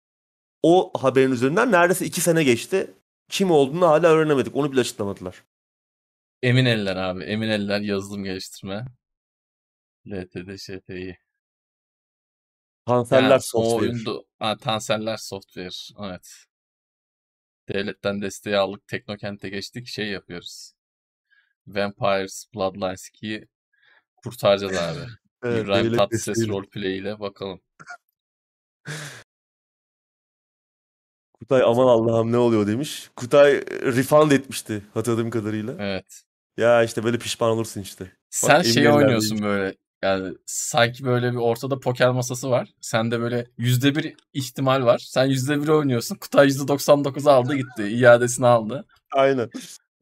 O haberin üzerinden neredeyse iki sene geçti. Kim olduğunu hala öğrenemedik. Onu bile açıklamadılar. Emin eller abi. Emin eller yazılım geliştirme. LTD STI. Kanserler Yani o Software. oyunda ha, Tanseller Software. Evet. Devletten desteği aldık. Teknokent'e geçtik. Şey yapıyoruz. Vampires Bloodlines 2'yi kurtaracağız abi. Evet, İbrahim Tatlıses roleplay ile bakalım. Kutay aman Allah'ım ne oluyor demiş. Kutay e, refund etmişti hatırladığım kadarıyla. Evet. Ya işte böyle pişman olursun işte. Sen şey Emirler oynuyorsun değil. böyle. Yani sanki böyle bir ortada poker masası var. Sende böyle yüzde bir ihtimal var. Sen yüzde bir oynuyorsun. Kutay yüzde 99 aldı gitti. İadesini aldı. Aynen.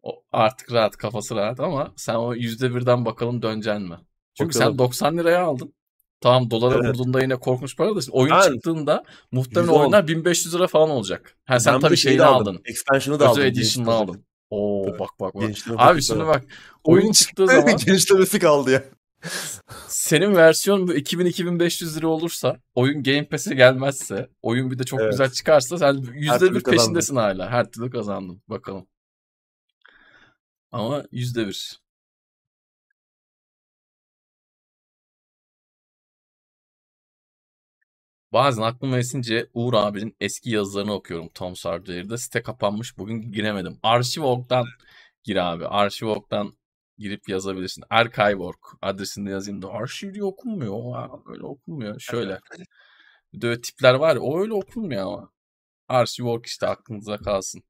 O artık rahat kafası rahat ama sen o yüzde birden bakalım döneceksin mi? Çünkü Bakalım. sen 90 liraya aldın. Tamam dolara Evet. vurduğunda yine korkmuş para da oyun Ben- çıktığında muhtemelen 110. oyunlar 1500 lira falan olacak. Ha sen Ben tabii şeyi şeyini de aldın. Expansion'ı da aldım. Özel edition'ını aldın. Oo Tabii. bak bak bak. Genişleme Abi şimdi bak oyun çıktığı zaman Genişlemesi kaldı ya. senin versiyon bu 2000-2500 lira olursa oyun Game Pass'e gelmezse oyun bir de çok Evet. güzel çıkarsa sen yüzde türlü bir kazandın. peşindesin hala. Her türlü kazandın. Bakalım. Ama yüzde bir. Bazen aklıma esince Uğur abinin eski yazılarını okuyorum Tom Sawyer Site kapanmış. Bugün giremedim. Archive.org'dan gir abi. Archive.org'dan girip yazabilirsin. Archive.org adresini yazayım da arşiv diye okunmuyor. Ha, öyle okunmuyor. Şöyle. Bir de tipler var ya o öyle okunmuyor ama. Archive.org işte aklınıza kalsın.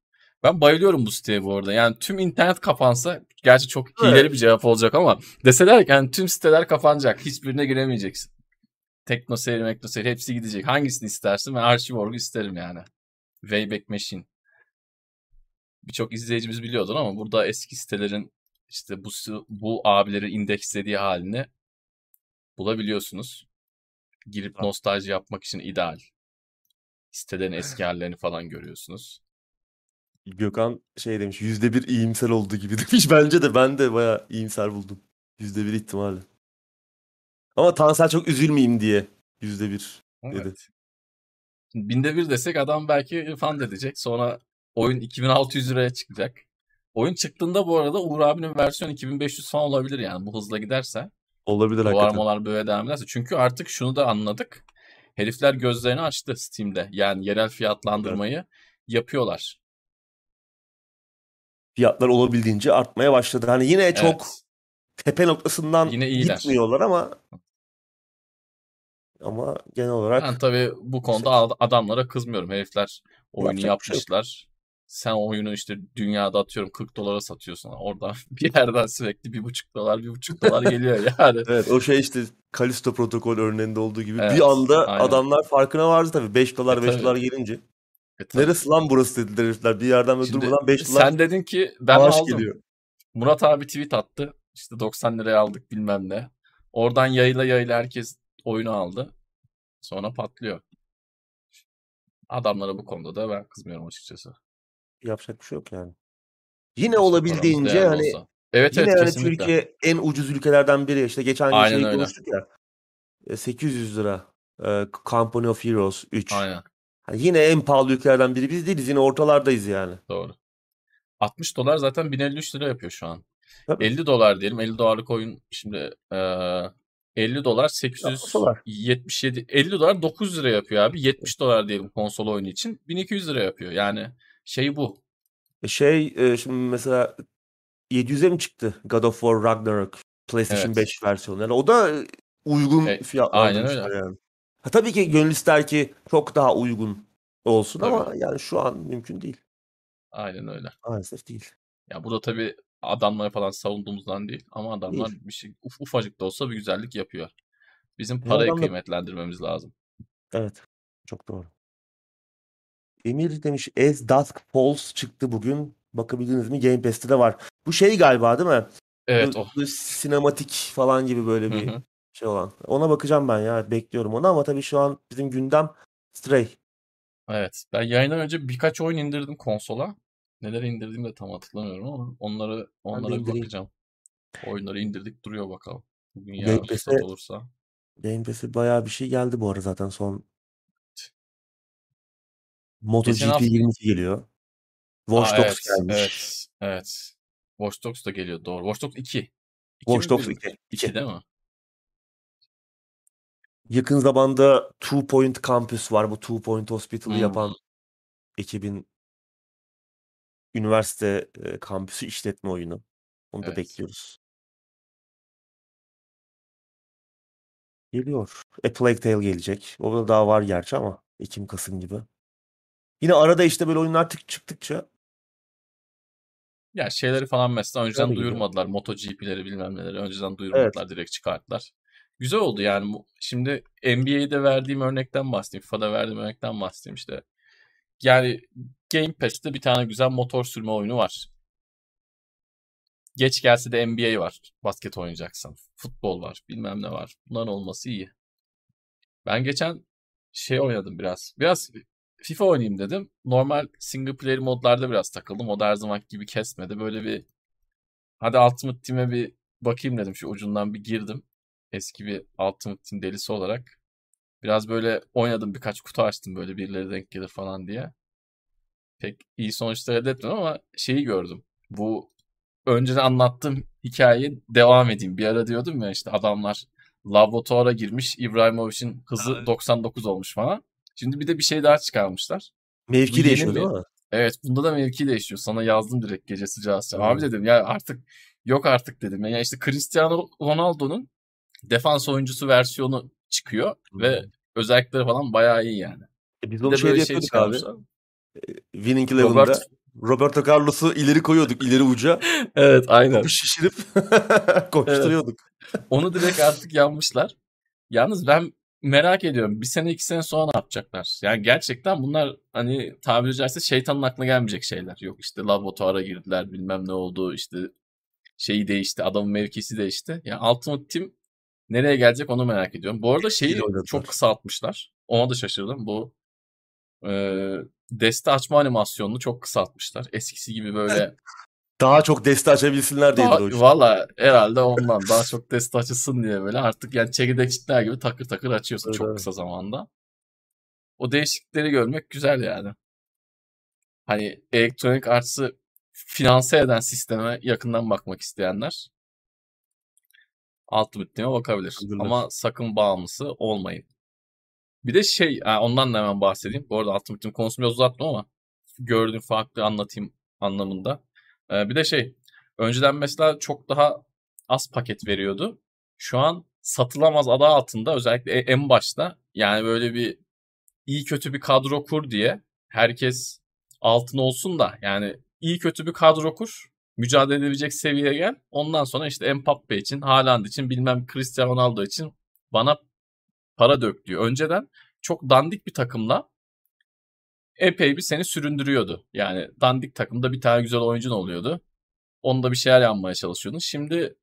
Ben bayılıyorum bu siteye bu arada. Yani tüm internet kapansa gerçi çok Evet. hileli bir cevap olacak ama deseler ki yani tüm siteler kapanacak. Hiçbirine giremeyeceksin. Tekno seyir, Mekno seyir hepsi gidecek. Hangisini istersin? Ben Archive.org'u isterim yani. Wayback Machine. Birçok izleyicimiz biliyordur ama burada eski sitelerin işte bu bu abileri indekslediği halini bulabiliyorsunuz. Girip nostalji yapmak için ideal. Sitelerin eski hallerini falan görüyorsunuz. Gökhan şey demiş yüzde bir iyimser olduğu gibi demiş. Bence de ben de bayağı iyimser buldum. Yüzde bir ihtimalle. Ama Tansel çok üzülmeyeyim diye yüzde bir. Dedi. Evet. Binde bir desek adam belki fan edecek. Sonra oyun 2600 liraya çıkacak. Oyun çıktığında bu arada Uğur abinin versiyonu 2500 falan olabilir yani bu hızla giderse. Olabilir Bu hakikaten. armalar böyle devam ederse. Çünkü artık şunu da anladık. Herifler gözlerini açtı Steam'de. Yani yerel fiyatlandırmayı yapıyorlar. Fiyatlar olabildiğince artmaya başladı. Hani yine çok Evet. tepe noktasından Yine iyiler. gitmiyorlar ama ama genel olarak Ben tabii bu konuda ad- adamlara kızmıyorum. Herifler oyunu Yapacak şey yok. yapmışlar. Sen oyunu işte dünyada atıyorum 40 dolara satıyorsun. Orada bir yerden sürekli bir buçuk dolar, bir buçuk dolar geliyor yani. evet o şey işte Kalisto protokol örneğinde olduğu gibi Evet, bir anda aynen. adamlar farkına vardı tabii 5 dolar E, 5 tabii. dolar gelince. E, tabii. Neresi lan burası dediler herifler. Bir yerden böyle Şimdi durmadan 5 dolar sen dedin ki ben aldım. geliyor. Murat abi tweet attı. İşte 90 liraya aldık bilmem ne. Oradan yayla yayla herkes oyunu aldı. Sonra patlıyor. Adamlara bu konuda da ben kızmıyorum açıkçası. Yapacak bir şey yok yani. Yine olabildiğince hani olsa. Evet yine evet hani kesinlikle. Türkiye en ucuz ülkelerden biri. İşte geçen gün şey konuştuk ya. e, 800 lira. e, Company of Heroes 3. Aynen Hani yine en pahalı ülkelerden biri biz değiliz. Yine ortalardayız yani. doğru. 60 dolar zaten 1053 lira yapıyor şu an. Tabii. 50 dolar diyelim. 50 dolarlık oyun şimdi eee 50 dolar Yapsalar. 877 50 dolar 900 lira yapıyor abi. 70 dolar diyelim konsol oyunu için 1200 lira yapıyor. Yani şey bu. E, Şey e, şimdi mesela 700'e mi çıktı God of War Ragnarok PlayStation Evet. 5 versiyonu? Yani o da e, uygun E, fiyatlandırmışlar aynen yani. Ha, tabii ki gönül ister ki çok daha uygun olsun ama Tabii. yani şu an mümkün değil. Aynen öyle. Maalesef değil. Ya bu da tabii adamları falan savunduğumuzdan değil ama adamlar Değil. bir şey uf- ufacık da olsa bir güzellik yapıyor. Bizim parayı adam da- kıymetlendirmemiz lazım. Evet. Çok doğru. Emir demiş As Dusk Falls çıktı bugün. Bakabildiniz mi? Game Pass'te de var. Bu şey galiba değil mi? Evet o. sinematik falan gibi böyle bir hı. Şey olan. Ona bakacağım ben ya. Bekliyorum onu ama tabii şu an bizim gündem Stray. Evet. Ben yayından önce birkaç oyun indirdim konsola. Neler indirdiğimi de tam hatırlamıyorum ama onları onlara bir bakacağım. Oyunları indirdik duruyor bakalım. Bugün Game yarın Pass'e- fırsat olursa. Game Pass'e bayağı bir şey geldi bu ara zaten son. MotoGP hafta- 22 geliyor. Watch Aa, Dogs evet, gelmiş. Evet. Evet. Watch Dogs da geliyor doğru. Watch Dogs 2. 2 Watch Dogs bir mi? 2. 2 değil mi? Yakın zamanda Two Point Campus var. Bu Two Point Hospital'ı Hmm. yapan ekibin üniversite e, kampüsü işletme oyunu. Onu da Evet. bekliyoruz. Geliyor. A Plague Tale gelecek. O da daha var gerçi ama Ekim Kasım gibi. Yine arada işte böyle oyunlar tık çıktıkça Ya şeyleri falan mesela önceden Güzel gidiyor. duyurmadılar. MotoGP'leri bilmem neleri önceden duyurmadılar. Direkt çıkarttılar. Güzel oldu yani. Şimdi NBA'de verdiğim örnekten bahsedeyim. FIFA'da verdiğim örnekten bahsedeyim işte. Yani Game Pass'te bir tane güzel motor sürme oyunu var. Geç gelse de NBA var. Basket oynayacaksan. Futbol var. Bilmem ne var. Bunların olması iyi. Ben geçen şey oynadım biraz. Biraz FIFA oynayayım dedim. Normal single player modlarda biraz takıldım. O da her zaman gibi kesmedi. Böyle bir hadi Ultimate Team'e bir bakayım dedim. Şu ucundan bir girdim. Eski bir Ultimate Team delisi olarak. Biraz böyle oynadım. Birkaç kutu açtım böyle birileri denk gelir falan diye. Pek iyi sonuçlar elde etmedim ama şeyi gördüm. Bu önceden anlattığım hikayeyi devam edeyim. Bir ara diyordum ya işte adamlar laboratuvara girmiş. İbrahimovic'in hızı Abi. 99 olmuş falan. Şimdi bir de bir şey daha çıkarmışlar. Bu mevki yeni değişiyor değil mi? Evet bunda da mevki değişiyor. Sana yazdım direkt gece sıcağı sıcağı. Abi dedim ya artık yok artık dedim. Yani işte Cristiano Ronaldo'nun defans oyuncusu versiyonu çıkıyor ve Hmm. özellikleri falan bayağı iyi yani. E biz onu de şeyde şey yapıyorduk abi. çıkarmışlar. Winning Eleven'da. Robert Roberto Carlos'u ileri koyuyorduk ileri uca. Evet aynen. Topu şişirip koşturuyorduk. Onu direkt artık yapmışlar. Yalnız ben merak ediyorum. Bir sene iki sene sonra ne yapacaklar? Yani gerçekten bunlar hani tabiri caizse şeytanın aklına gelmeyecek şeyler. Yok işte laboratuvara girdiler bilmem ne oldu işte şeyi değişti adamın mevkisi değişti. Yani Ultimate Team nereye gelecek onu merak ediyorum. Bu arada şeyi çok kısaltmışlar. Ona da şaşırdım. Bu e, deste açma animasyonunu çok kısaltmışlar. Eskisi gibi böyle Daha çok deste açabilsinler diye o valla herhalde ondan daha çok test açılsın diye böyle artık yani çekirdek çitler gibi takır takır açıyorsun Evet, çok evet. kısa zamanda. O değişiklikleri görmek güzel yani. Hani Electronic Arts'ı finanse eden sisteme yakından bakmak isteyenler Ultimate Team'e bakabilir. Bakabilirler. Ama sakın bağımlısı olmayın. Bir de şey, ondan da hemen bahsedeyim. Bu arada Ultimate Team konusunu biraz uzattım ama gördüğüm farklı anlatayım anlamında. Bir de şey, önceden mesela çok daha az paket veriyordu. Şu an satılamaz adı altında özellikle e- en başta yani böyle bir iyi kötü bir kadro kur diye herkes altın olsun da yani iyi kötü bir kadro kur mücadele edebilecek seviyeye gel. Ondan sonra işte Mbappe için, Haaland için, bilmem Cristiano Ronaldo için bana para dök diyor. Önceden çok dandik bir takımla epey bir seni süründürüyordu. Yani dandik takımda bir tane güzel oyuncun oluyordu. Onda bir şeyler yapmaya çalışıyordun. Şimdi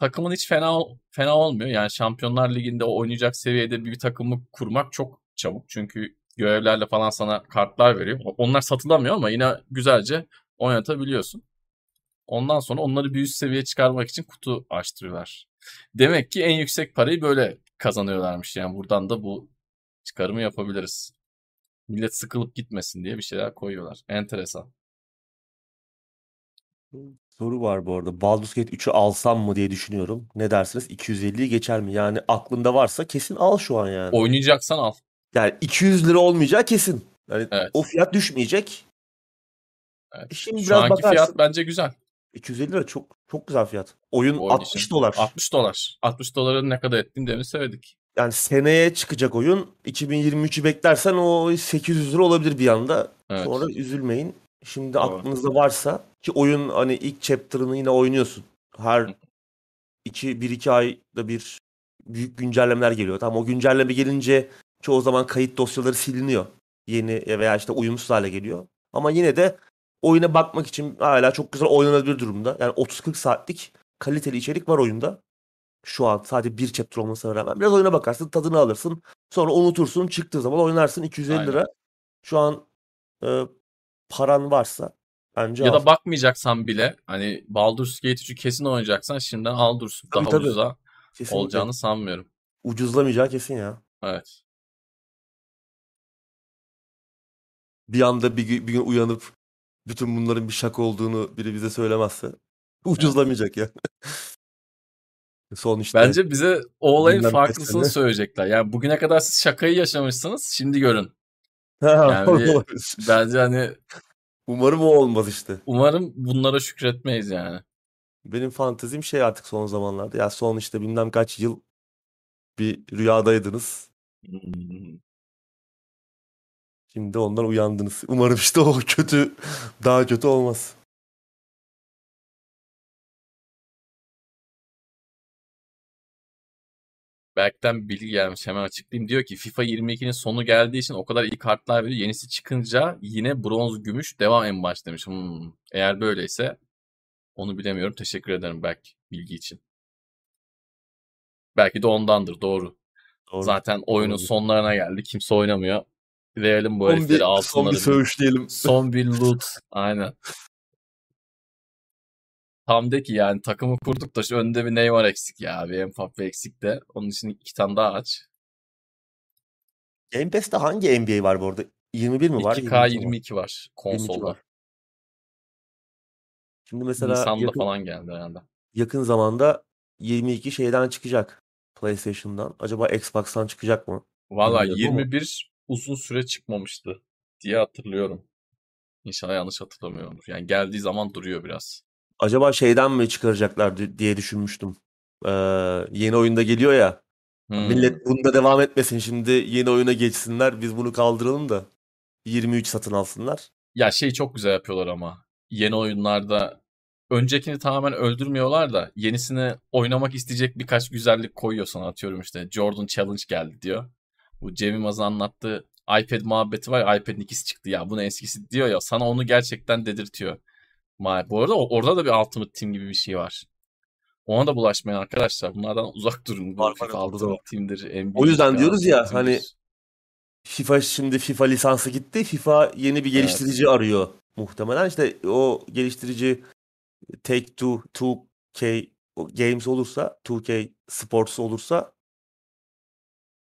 takımın hiç fena fena olmuyor. Yani Şampiyonlar Ligi'nde oynayacak seviyede bir takımı kurmak çok çabuk. Çünkü görevlerle falan sana kartlar veriyor. Onlar satılamıyor ama yine güzelce oynatabiliyorsun. Ondan sonra onları bir üst seviyeye çıkarmak için kutu açtırıyorlar. Demek ki en yüksek parayı böyle kazanıyorlarmış. Yani buradan da bu çıkarımı yapabiliriz. Millet sıkılıp gitmesin diye bir şeyler koyuyorlar. Enteresan. Soru var bu arada. Baldur's Gate 3'ü alsam mı diye düşünüyorum. Ne dersiniz? 250'yi geçer mi? Yani aklında varsa kesin al şu an yani. Oynayacaksan al. Yani 200 lira olmayacağı kesin. Yani Evet. o fiyat düşmeyecek. Evet. E Şimdi Şu biraz anki bakarsın. fiyat bence güzel. 250 lira çok çok güzel fiyat. Oyun oyun 60 için. dolar. 60 dolar. 60 doların ne kadar ettiğini demin söyledik. Yani seneye çıkacak oyun 2023'ü beklersen o 800 lira olabilir bir anda. Evet. Sonra üzülmeyin. Şimdi Doğru. aklınızda varsa ki oyun hani ilk chapter'ını yine oynuyorsun. Her 2 1 2 ayda bir büyük güncellemeler geliyor. Tamam o güncelleme gelince çoğu zaman kayıt dosyaları siliniyor. Yeni veya işte uyumsuz hale geliyor. Ama yine de oyuna bakmak için hala çok güzel oynanabilir durumda. Yani 30-40 saatlik kaliteli içerik var oyunda. Şu an sadece bir chapter olmasına rağmen. Biraz oyuna bakarsın, tadını alırsın. Sonra unutursun, çıktığı zaman oynarsın 250 Aynen. lira. Şu an e, paran varsa bence Ya al. da bakmayacaksan bile hani Baldur's Gate 3'ü kesin oynayacaksan şimdiden al dursun. Tabii, Daha tabii. ucuza Kesinlikle. olacağını sanmıyorum. Ucuzlamayacağı kesin ya. Evet. Bir anda bir, bir gün uyanıp bütün bunların bir şaka olduğunu biri bize söylemezse ucuzlamayacak ya. Son işte Bence bize o olayın farklısını söyleyecekler. Yani bugüne kadar siz şakayı yaşamışsınız. Şimdi görün. Ha, Yani bir-. Bence hani Umarım o olmaz işte. umarım bunlara şükretmeyiz yani. Benim fantezim şey artık son zamanlarda. Ya son işte bilmem kaç yıl bir rüyadaydınız. Şimdi ondan uyandınız. Umarım işte o kötü daha kötü olmaz. Berk'ten bilgi gelmiş hemen açıklayayım. Diyor ki FIFA 22'nin sonu geldiği için o kadar iyi kartlar veriyor. Yenisi çıkınca yine bronz, gümüş devam en baş demiş. Hmm. Eğer böyleyse onu bilemiyorum. Teşekkür ederim Berk bilgi için. Belki de ondandır doğru. Doğru. Zaten oyunun Doğru. sonlarına geldi. Kimse oynamıyor. Verelim bu herifleri bir, son altınları. bir söğüş diyelim. Son bir loot. Aynen. Tam de ki yani takımı kurduk da şu önde bir Neymar eksik ya. Bir Mbappe eksik de. Onun için iki tane daha aç. Game Pass'te hangi NBA var bu arada? 21 mi var? 2K 22 mi var? 22 var 22 konsolda. var. Şimdi mesela Nisan'da yakın, falan geldi herhalde. yakın zamanda 22 şeyden çıkacak. PlayStation'dan. Acaba Xbox'tan çıkacak mı? Valla Bilmiyorum ama. 21 uzun süre çıkmamıştı diye hatırlıyorum. İnşallah yanlış hatırlamıyorumdur. Yani geldiği zaman duruyor biraz. Acaba şeyden mi çıkaracaklar di- diye düşünmüştüm. Ee, yeni oyunda geliyor ya. Hmm. Millet bunda devam etmesin şimdi yeni oyuna geçsinler. Biz bunu kaldıralım da 23 satın alsınlar. Ya şey çok güzel yapıyorlar ama. Yeni oyunlarda öncekini tamamen öldürmüyorlar da yenisini oynamak isteyecek birkaç güzellik koyuyor sana atıyorum işte. Jordan Challenge geldi diyor. Bu Cem Yılmaz'ın anlattığı iPad muhabbeti var ya iPad'in ikisi çıktı ya bunun eskisi diyor ya sana onu gerçekten dedirtiyor. Bu arada orada da bir Ultimate Team gibi bir şey var. Ona da bulaşmayın arkadaşlar. Bunlardan uzak durun. Var, FIFA Ultimate. Team'dir, NBA O yüzden diyoruz ya, hani Team'dir. FIFA şimdi FIFA lisansı gitti. FIFA yeni bir geliştirici arıyor muhtemelen. İşte o geliştirici Take Two, 2K Games olursa, 2K Sports olursa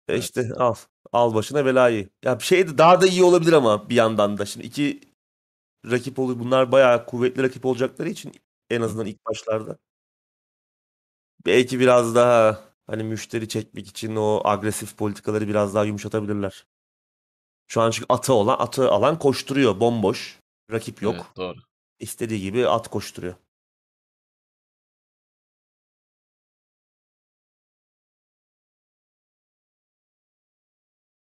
e Evet. işte al. Al başına belayı. Ya bir şey de daha da iyi olabilir ama bir yandan da. Şimdi iki rakip olur. Bunlar bayağı kuvvetli rakip olacakları için en azından ilk başlarda. Belki biraz daha hani müşteri çekmek için o agresif politikaları biraz daha yumuşatabilirler. Şu an çünkü atı olan atı alan koşturuyor bomboş. Rakip yok. Evet, doğru. İstediği gibi at koşturuyor.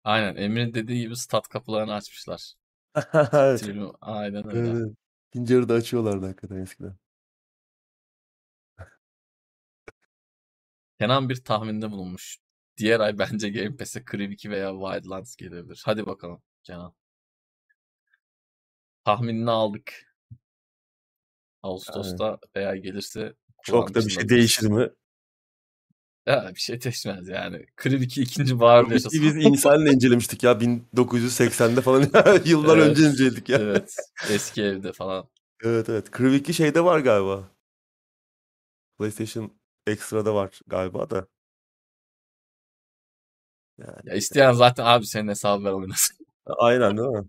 Aynen. Emre'nin dediği gibi stat kapılarını açmışlar. Evet. Tribün- Aynen öyle. Evet. İkinci yarıda açıyorlardı hakikaten eskiden. Kenan bir tahminde bulunmuş. Diğer ay bence Game Pass'e Crew 2 veya Wildlands gelebilir. Hadi bakalım Kenan. Tahminini aldık. Ağustos'ta veya gelirse Çok da bir şey değişir mi? Ya bir şey değişmez yani. Crew 2 ikinci baharda Biz yaşasın. insanla incelemiştik ya 1980'de falan yıllar Evet. önce inceledik ya. Evet. Eski evde falan. Evet evet. Crew 2 şeyde var galiba. PlayStation Extra'da var galiba da. Yani, Ya isteyen zaten abi senin hesabı ver oynasın. aynen değil mi?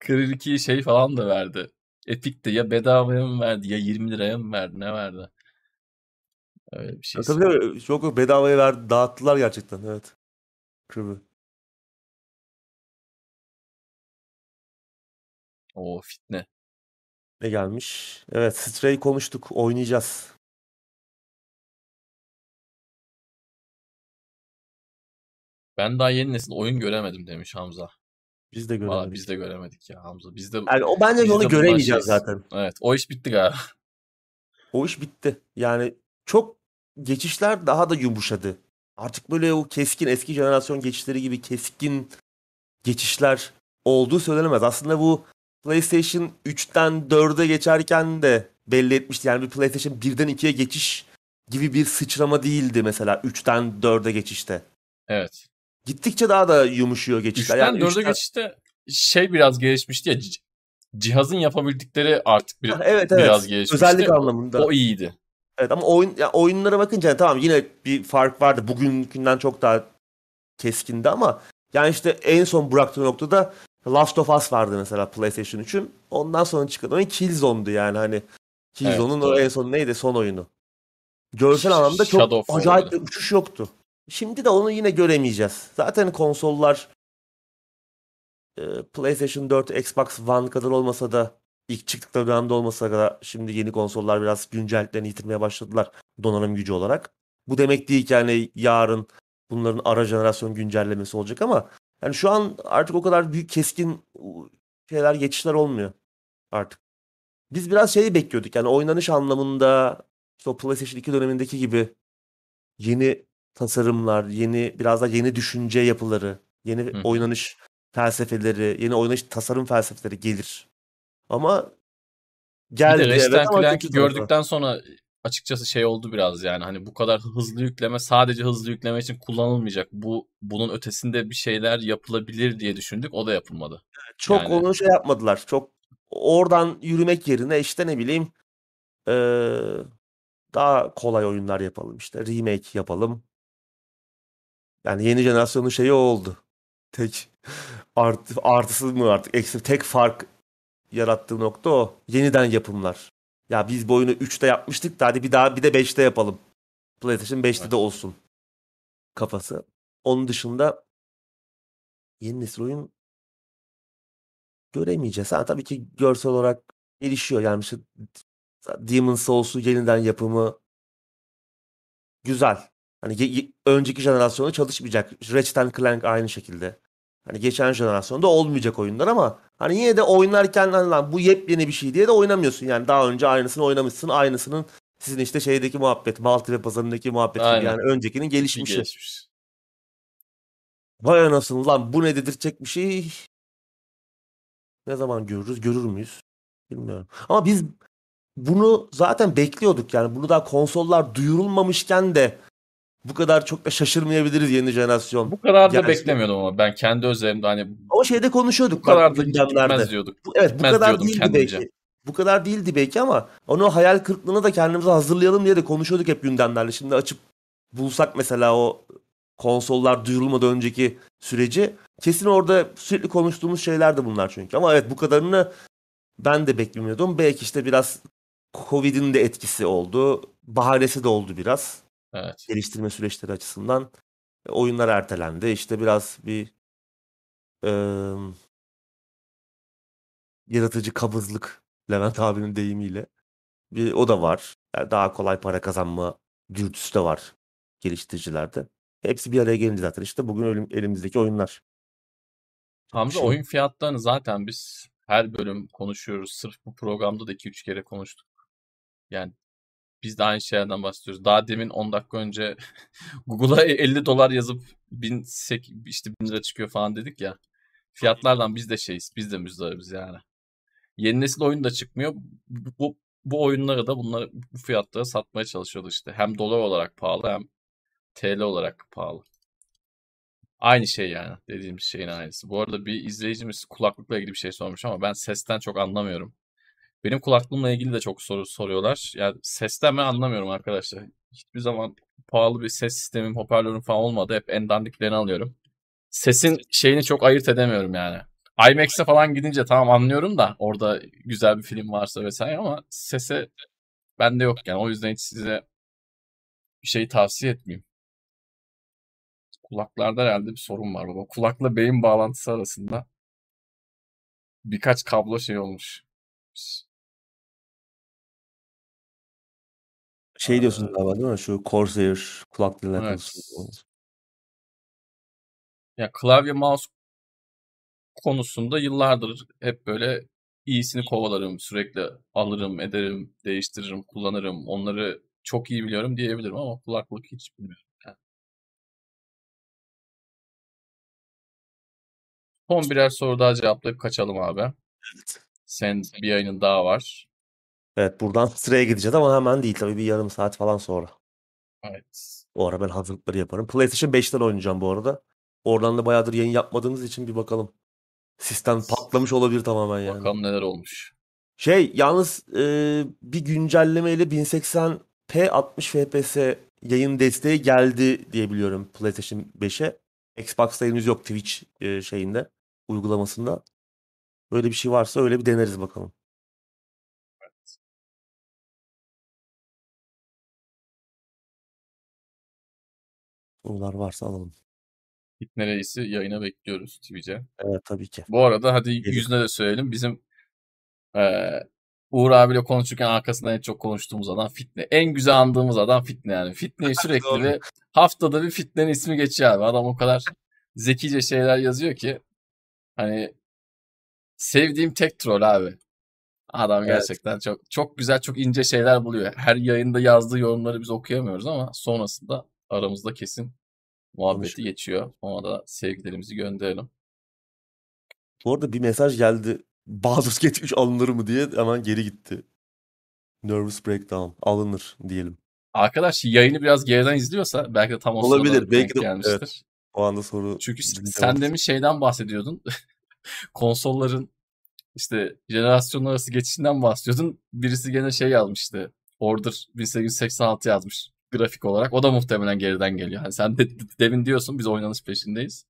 Crew 2'yi şey falan da verdi. Epic de ya bedavaya mı verdi ya 20 liraya mı verdi ne verdi? Öyle bir şey. Ya, tabii tabii. Çok yok bedavaya ver, dağıttılar gerçekten. Evet. Crew'ü. O fitne. Ne gelmiş? Evet, Stray konuştuk. Oynayacağız. Ben daha yeni nesil oyun göremedim demiş Hamza. Biz de göremedik. biz de göremedik ya Hamza. Biz de Yani o bence biz onu göremeyeceğiz zaten. Evet o iş bitti galiba. O iş bitti. Yani çok geçişler daha da yumuşadı. Artık böyle o keskin eski jenerasyon geçişleri gibi keskin geçişler olduğu söylenemez. Aslında bu PlayStation 3'ten 4'e geçerken de belli etmişti. Yani bir PlayStation 1'den 2'ye geçiş gibi bir sıçrama değildi mesela 3'ten 4'e geçişte. Evet. Gittikçe daha da yumuşuyor geçişler. 3'ten Yani 4'e üçten- geçişte şey biraz gelişmişti ya cihazın yapabildikleri artık bir, evet evet. biraz gelişmişti. Özellik anlamında. O iyiydi. Evet ama oyun ya oyunlara bakınca tamam yine bir fark vardı. Bugünkünden çok daha keskindi ama yani işte en son bıraktığı noktada Last of Us vardı mesela PlayStation 3'ün. Ondan sonra çıkan oyun Killzone'du yani hani Killzone'un Evet, o en son neydi son oyunu. Görsel anlamda çok Shadow acayip bir uçuş yoktu. Şimdi de onu yine göremeyeceğiz. Zaten konsollar PlayStation 4, Xbox One kadar olmasa da ilk çıktıkları dönemde olmasa da şimdi yeni konsollar biraz güncelliklerini yitirmeye başladılar donanım gücü olarak. Bu demek değil ki yani yarın bunların ara jenerasyon güncellemesi olacak ama Yani şu an artık o kadar büyük keskin şeyler geçişler olmuyor artık. Biz biraz şeyi bekliyorduk yani oynanış anlamında işte o PlayStation 2 dönemindeki gibi yeni tasarımlar, yeni biraz da yeni düşünce yapıları, yeni hı. oynanış felsefeleri, yeni oynanış tasarım felsefeleri gelir. Ama Bir geldi de evet Clank'i gördükten sonra açıkçası şey oldu biraz yani hani bu kadar hızlı yükleme sadece hızlı yükleme için kullanılmayacak. Bu bunun ötesinde bir şeyler yapılabilir diye düşündük. O da yapılmadı. Çok Yani onu şey yapmadılar. Çok oradan yürümek yerine işte ne bileyim eee, daha kolay oyunlar yapalım işte. Remake yapalım. Yani yeni jenerasyonun şeyi o oldu. Tek artı, artısı mı artık eksi tek fark yarattığı nokta o. Yeniden yapımlar. Ya biz bu oyunu 3'te yapmıştık da hadi bir daha bir de 5'te yapalım. PlayStation 5'te de olsun kafası. Onun dışında yeni nesil oyun göremeyeceğiz. Ha, tabii ki görsel olarak gelişiyor. Yani işte Demon's Souls'u yeniden yapımı güzel. Hani önceki jenerasyonda çalışmayacak. Ratchet Clank aynı şekilde. Hani geçen jenerasyonda olmayacak oyunlar ama hani yine de oynarken hani lan bu yepyeni bir şey diye de oynamıyorsun. Yani daha önce aynısını oynamışsın. Aynısının sizin işte şeydeki muhabbet, multi ve pazarındaki muhabbet gibi. Yani öncekinin gelişmişi. gelişmiş. Vay anasını lan bu ne dedirtecek bir şey. Ne zaman görürüz? Görür müyüz? Bilmiyorum. Ama biz bunu zaten bekliyorduk yani. Bunu daha konsollar duyurulmamışken de bu kadar çok da şaşırmayabiliriz yeni jenerasyon. Bu kadar da Gerçi beklemiyordum ama ben kendi özelimde hani o şeyde bu konuşuyorduk bak kadar da gitmez diyorduk. Bu, evet bu Gitmez kadar diyordum değildi kendimce. belki. Bu kadar değildi belki ama onu hayal kırıklığına da kendimizi hazırlayalım diye de konuşuyorduk hep gündemlerle. Şimdi açıp bulsak mesela o konsollar duyurulmadan önceki süreci kesin orada sürekli konuştuğumuz şeyler de bunlar çünkü. Ama evet bu kadarını ben de beklemiyordum. Belki işte biraz Covid'in de etkisi oldu. Bahanesi de oldu biraz. Evet. Geliştirme süreçleri açısından. E, Oyunlar ertelendi. İşte biraz bir eee, yaratıcı kabızlık Levent abinin deyimiyle. Bir, o da var. Yani daha kolay para kazanma dürtüsü de var geliştiricilerde. Hepsi bir araya gelince zaten işte bugün elim- elimizdeki oyunlar. Hamza yok. oyun fiyatlarını zaten biz her bölüm konuşuyoruz. Sırf bu programda da 2-3 kere konuştuk. Yani biz de aynı şeylerden bahsediyoruz. Daha demin 10 dakika önce Google'a 50 dolar yazıp 1000 sek- işte 1000 lira çıkıyor falan dedik ya. Fiyatlardan biz de şeyiz. Biz de müzdaribiz yani. Yeni nesil oyun da çıkmıyor. Bu, bu oyunları da bunları bu fiyatlara satmaya çalışıyordu işte. Hem dolar olarak pahalı hem TL olarak pahalı. Aynı şey yani. Dediğimiz şeyin aynısı. Bu arada bir izleyicimiz kulaklıkla ilgili bir şey sormuş ama ben sesten çok anlamıyorum. Benim kulaklığımla ilgili de çok soru soruyorlar. Yani sesten ben anlamıyorum arkadaşlar. Hiçbir zaman pahalı bir ses sistemim, hoparlörüm falan olmadı. Hep en dandiklerini alıyorum. Sesin şeyini çok ayırt edemiyorum yani. IMAX'e falan gidince tamam anlıyorum da orada güzel bir film varsa vesaire ama sese bende yok yani. O yüzden hiç size bir şey tavsiye etmeyeyim. Kulaklarda herhalde bir sorun var baba. Kulakla beyin bağlantısı arasında birkaç kablo şey olmuş. Şey diyorsun Ee, galiba değil mi? Şu Corsair kulaklığıyla evet. konuşuyoruz. Ya klavye mouse konusunda yıllardır hep böyle iyisini kovalarım. Sürekli alırım, ederim, değiştiririm, kullanırım. Onları çok iyi biliyorum diyebilirim ama kulaklık hiç bilmiyorum. Yani. Son birer soru daha cevaplayıp kaçalım abi. Evet. Sen bir yayının daha var. Evet buradan sıraya gideceğiz ama hemen değil tabii bir yarım saat falan sonra. Evet. O ara ben hazırlıkları yaparım. PlayStation 5'ten oynayacağım bu arada. Oradan da bayağıdır yayın yapmadığımız için bir bakalım. Sistem patlamış olabilir tamamen yani. Bakalım neler olmuş. Şey yalnız e, bir güncellemeyle 1080p 60 fps yayın desteği geldi diye biliyorum PlayStation 5'e. Xbox'ta henüz yok Twitch e, şeyinde uygulamasında. Böyle bir şey varsa öyle bir deneriz bakalım. Sorular varsa alalım. Fitne Reis'i yayına bekliyoruz Twitch'e. Evet tabii ki. Bu arada hadi Gelir. yüzüne de söyleyelim. Bizim eee Uğur abiyle konuşurken arkasından en çok konuştuğumuz adam Fitne. En güzel andığımız adam Fitne yani. Fitne'yi sürekli bir haftada bir Fitne'nin ismi geçiyor abi. Adam o kadar zekice şeyler yazıyor ki hani sevdiğim tek troll abi. Adam Evet. gerçekten çok çok güzel çok ince şeyler buluyor. Her yayında yazdığı yorumları biz okuyamıyoruz ama sonrasında aramızda kesin muhabbeti Konuşuyor. geçiyor. Ona da sevgilerimizi gönderelim. Bu arada bir mesaj geldi. Baldur's Gate 3 alınır mı diye hemen geri gitti. Nervous breakdown. Alınır diyelim. Arkadaş yayını biraz geriden izliyorsa belki de tam o Olabilir, belki de- gelmiştir. evet. O anda soru Çünkü sen demin şeyden bahsediyordun. Konsolların işte jenerasyon arası geçişinden bahsediyordun. Birisi gene şey yazmıştı. Order 1886 yazmış grafik olarak. O da muhtemelen geriden geliyor. Hani sen de demin diyorsun biz oynanış peşindeyiz.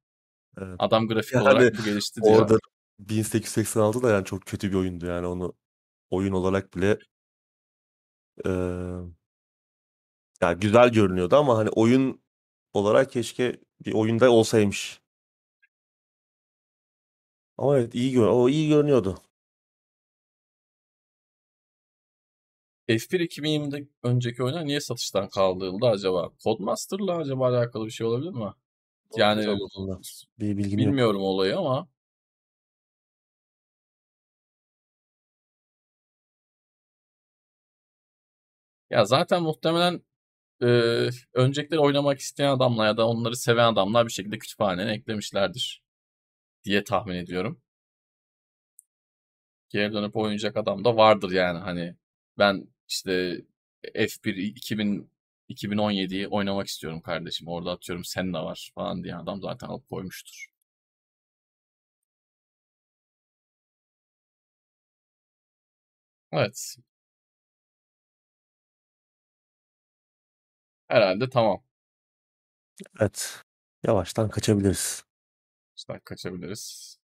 Evet. Adam grafik Yani olarak bu gelişti diyor. Orada 1886 da yani çok kötü bir oyundu yani onu oyun olarak bile eee yani güzel görünüyordu ama hani oyun olarak keşke bir oyunda olsaymış. Ama evet iyi gör o iyi görünüyordu. F1 2020'de önceki oyunlar niye satıştan kaldırıldı acaba? Codemaster'la acaba alakalı bir şey olabilir mi? Yani. Bir bilgim yok. bilmiyorum olayı ama ya zaten muhtemelen e, öncekileri oynamak isteyen adamlar ya da onları seven adamlar bir şekilde kütüphanene eklemişlerdir diye tahmin ediyorum. Geri dönüp oynayacak adam da vardır yani hani ben işte F1 2000 2017'yi oynamak istiyorum kardeşim. Orada atıyorum Senna var falan diye adam zaten alıp koymuştur. Evet. Herhalde tamam. Evet. Yavaştan kaçabiliriz. İşte kaçabiliriz.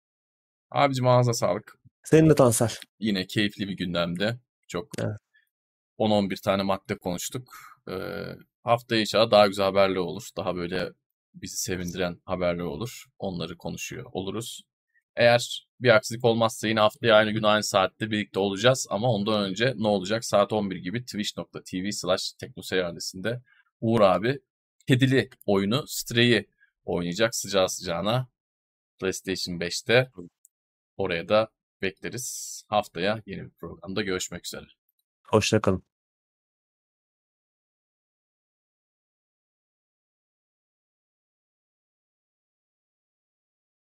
Abicim ağza sağlık. Seninle Tansel. Yine keyifli bir gündemde. Çok Evet. 10-11 tane madde konuştuk. Ee, haftaya inşallah daha güzel haberler olur. Daha böyle bizi sevindiren haberler olur. Onları konuşuyor oluruz. Eğer bir aksilik olmazsa yine haftaya aynı gün aynı saatte birlikte olacağız. Ama ondan önce ne olacak? Saat 11 gibi twitch.tv slash teknoseyir adresinde Uğur abi kedili oyunu Stray'i oynayacak sıcağı sıcağına PlayStation 5'te. Oraya da bekleriz. Haftaya yeni bir programda görüşmek üzere. Hoşça kalın.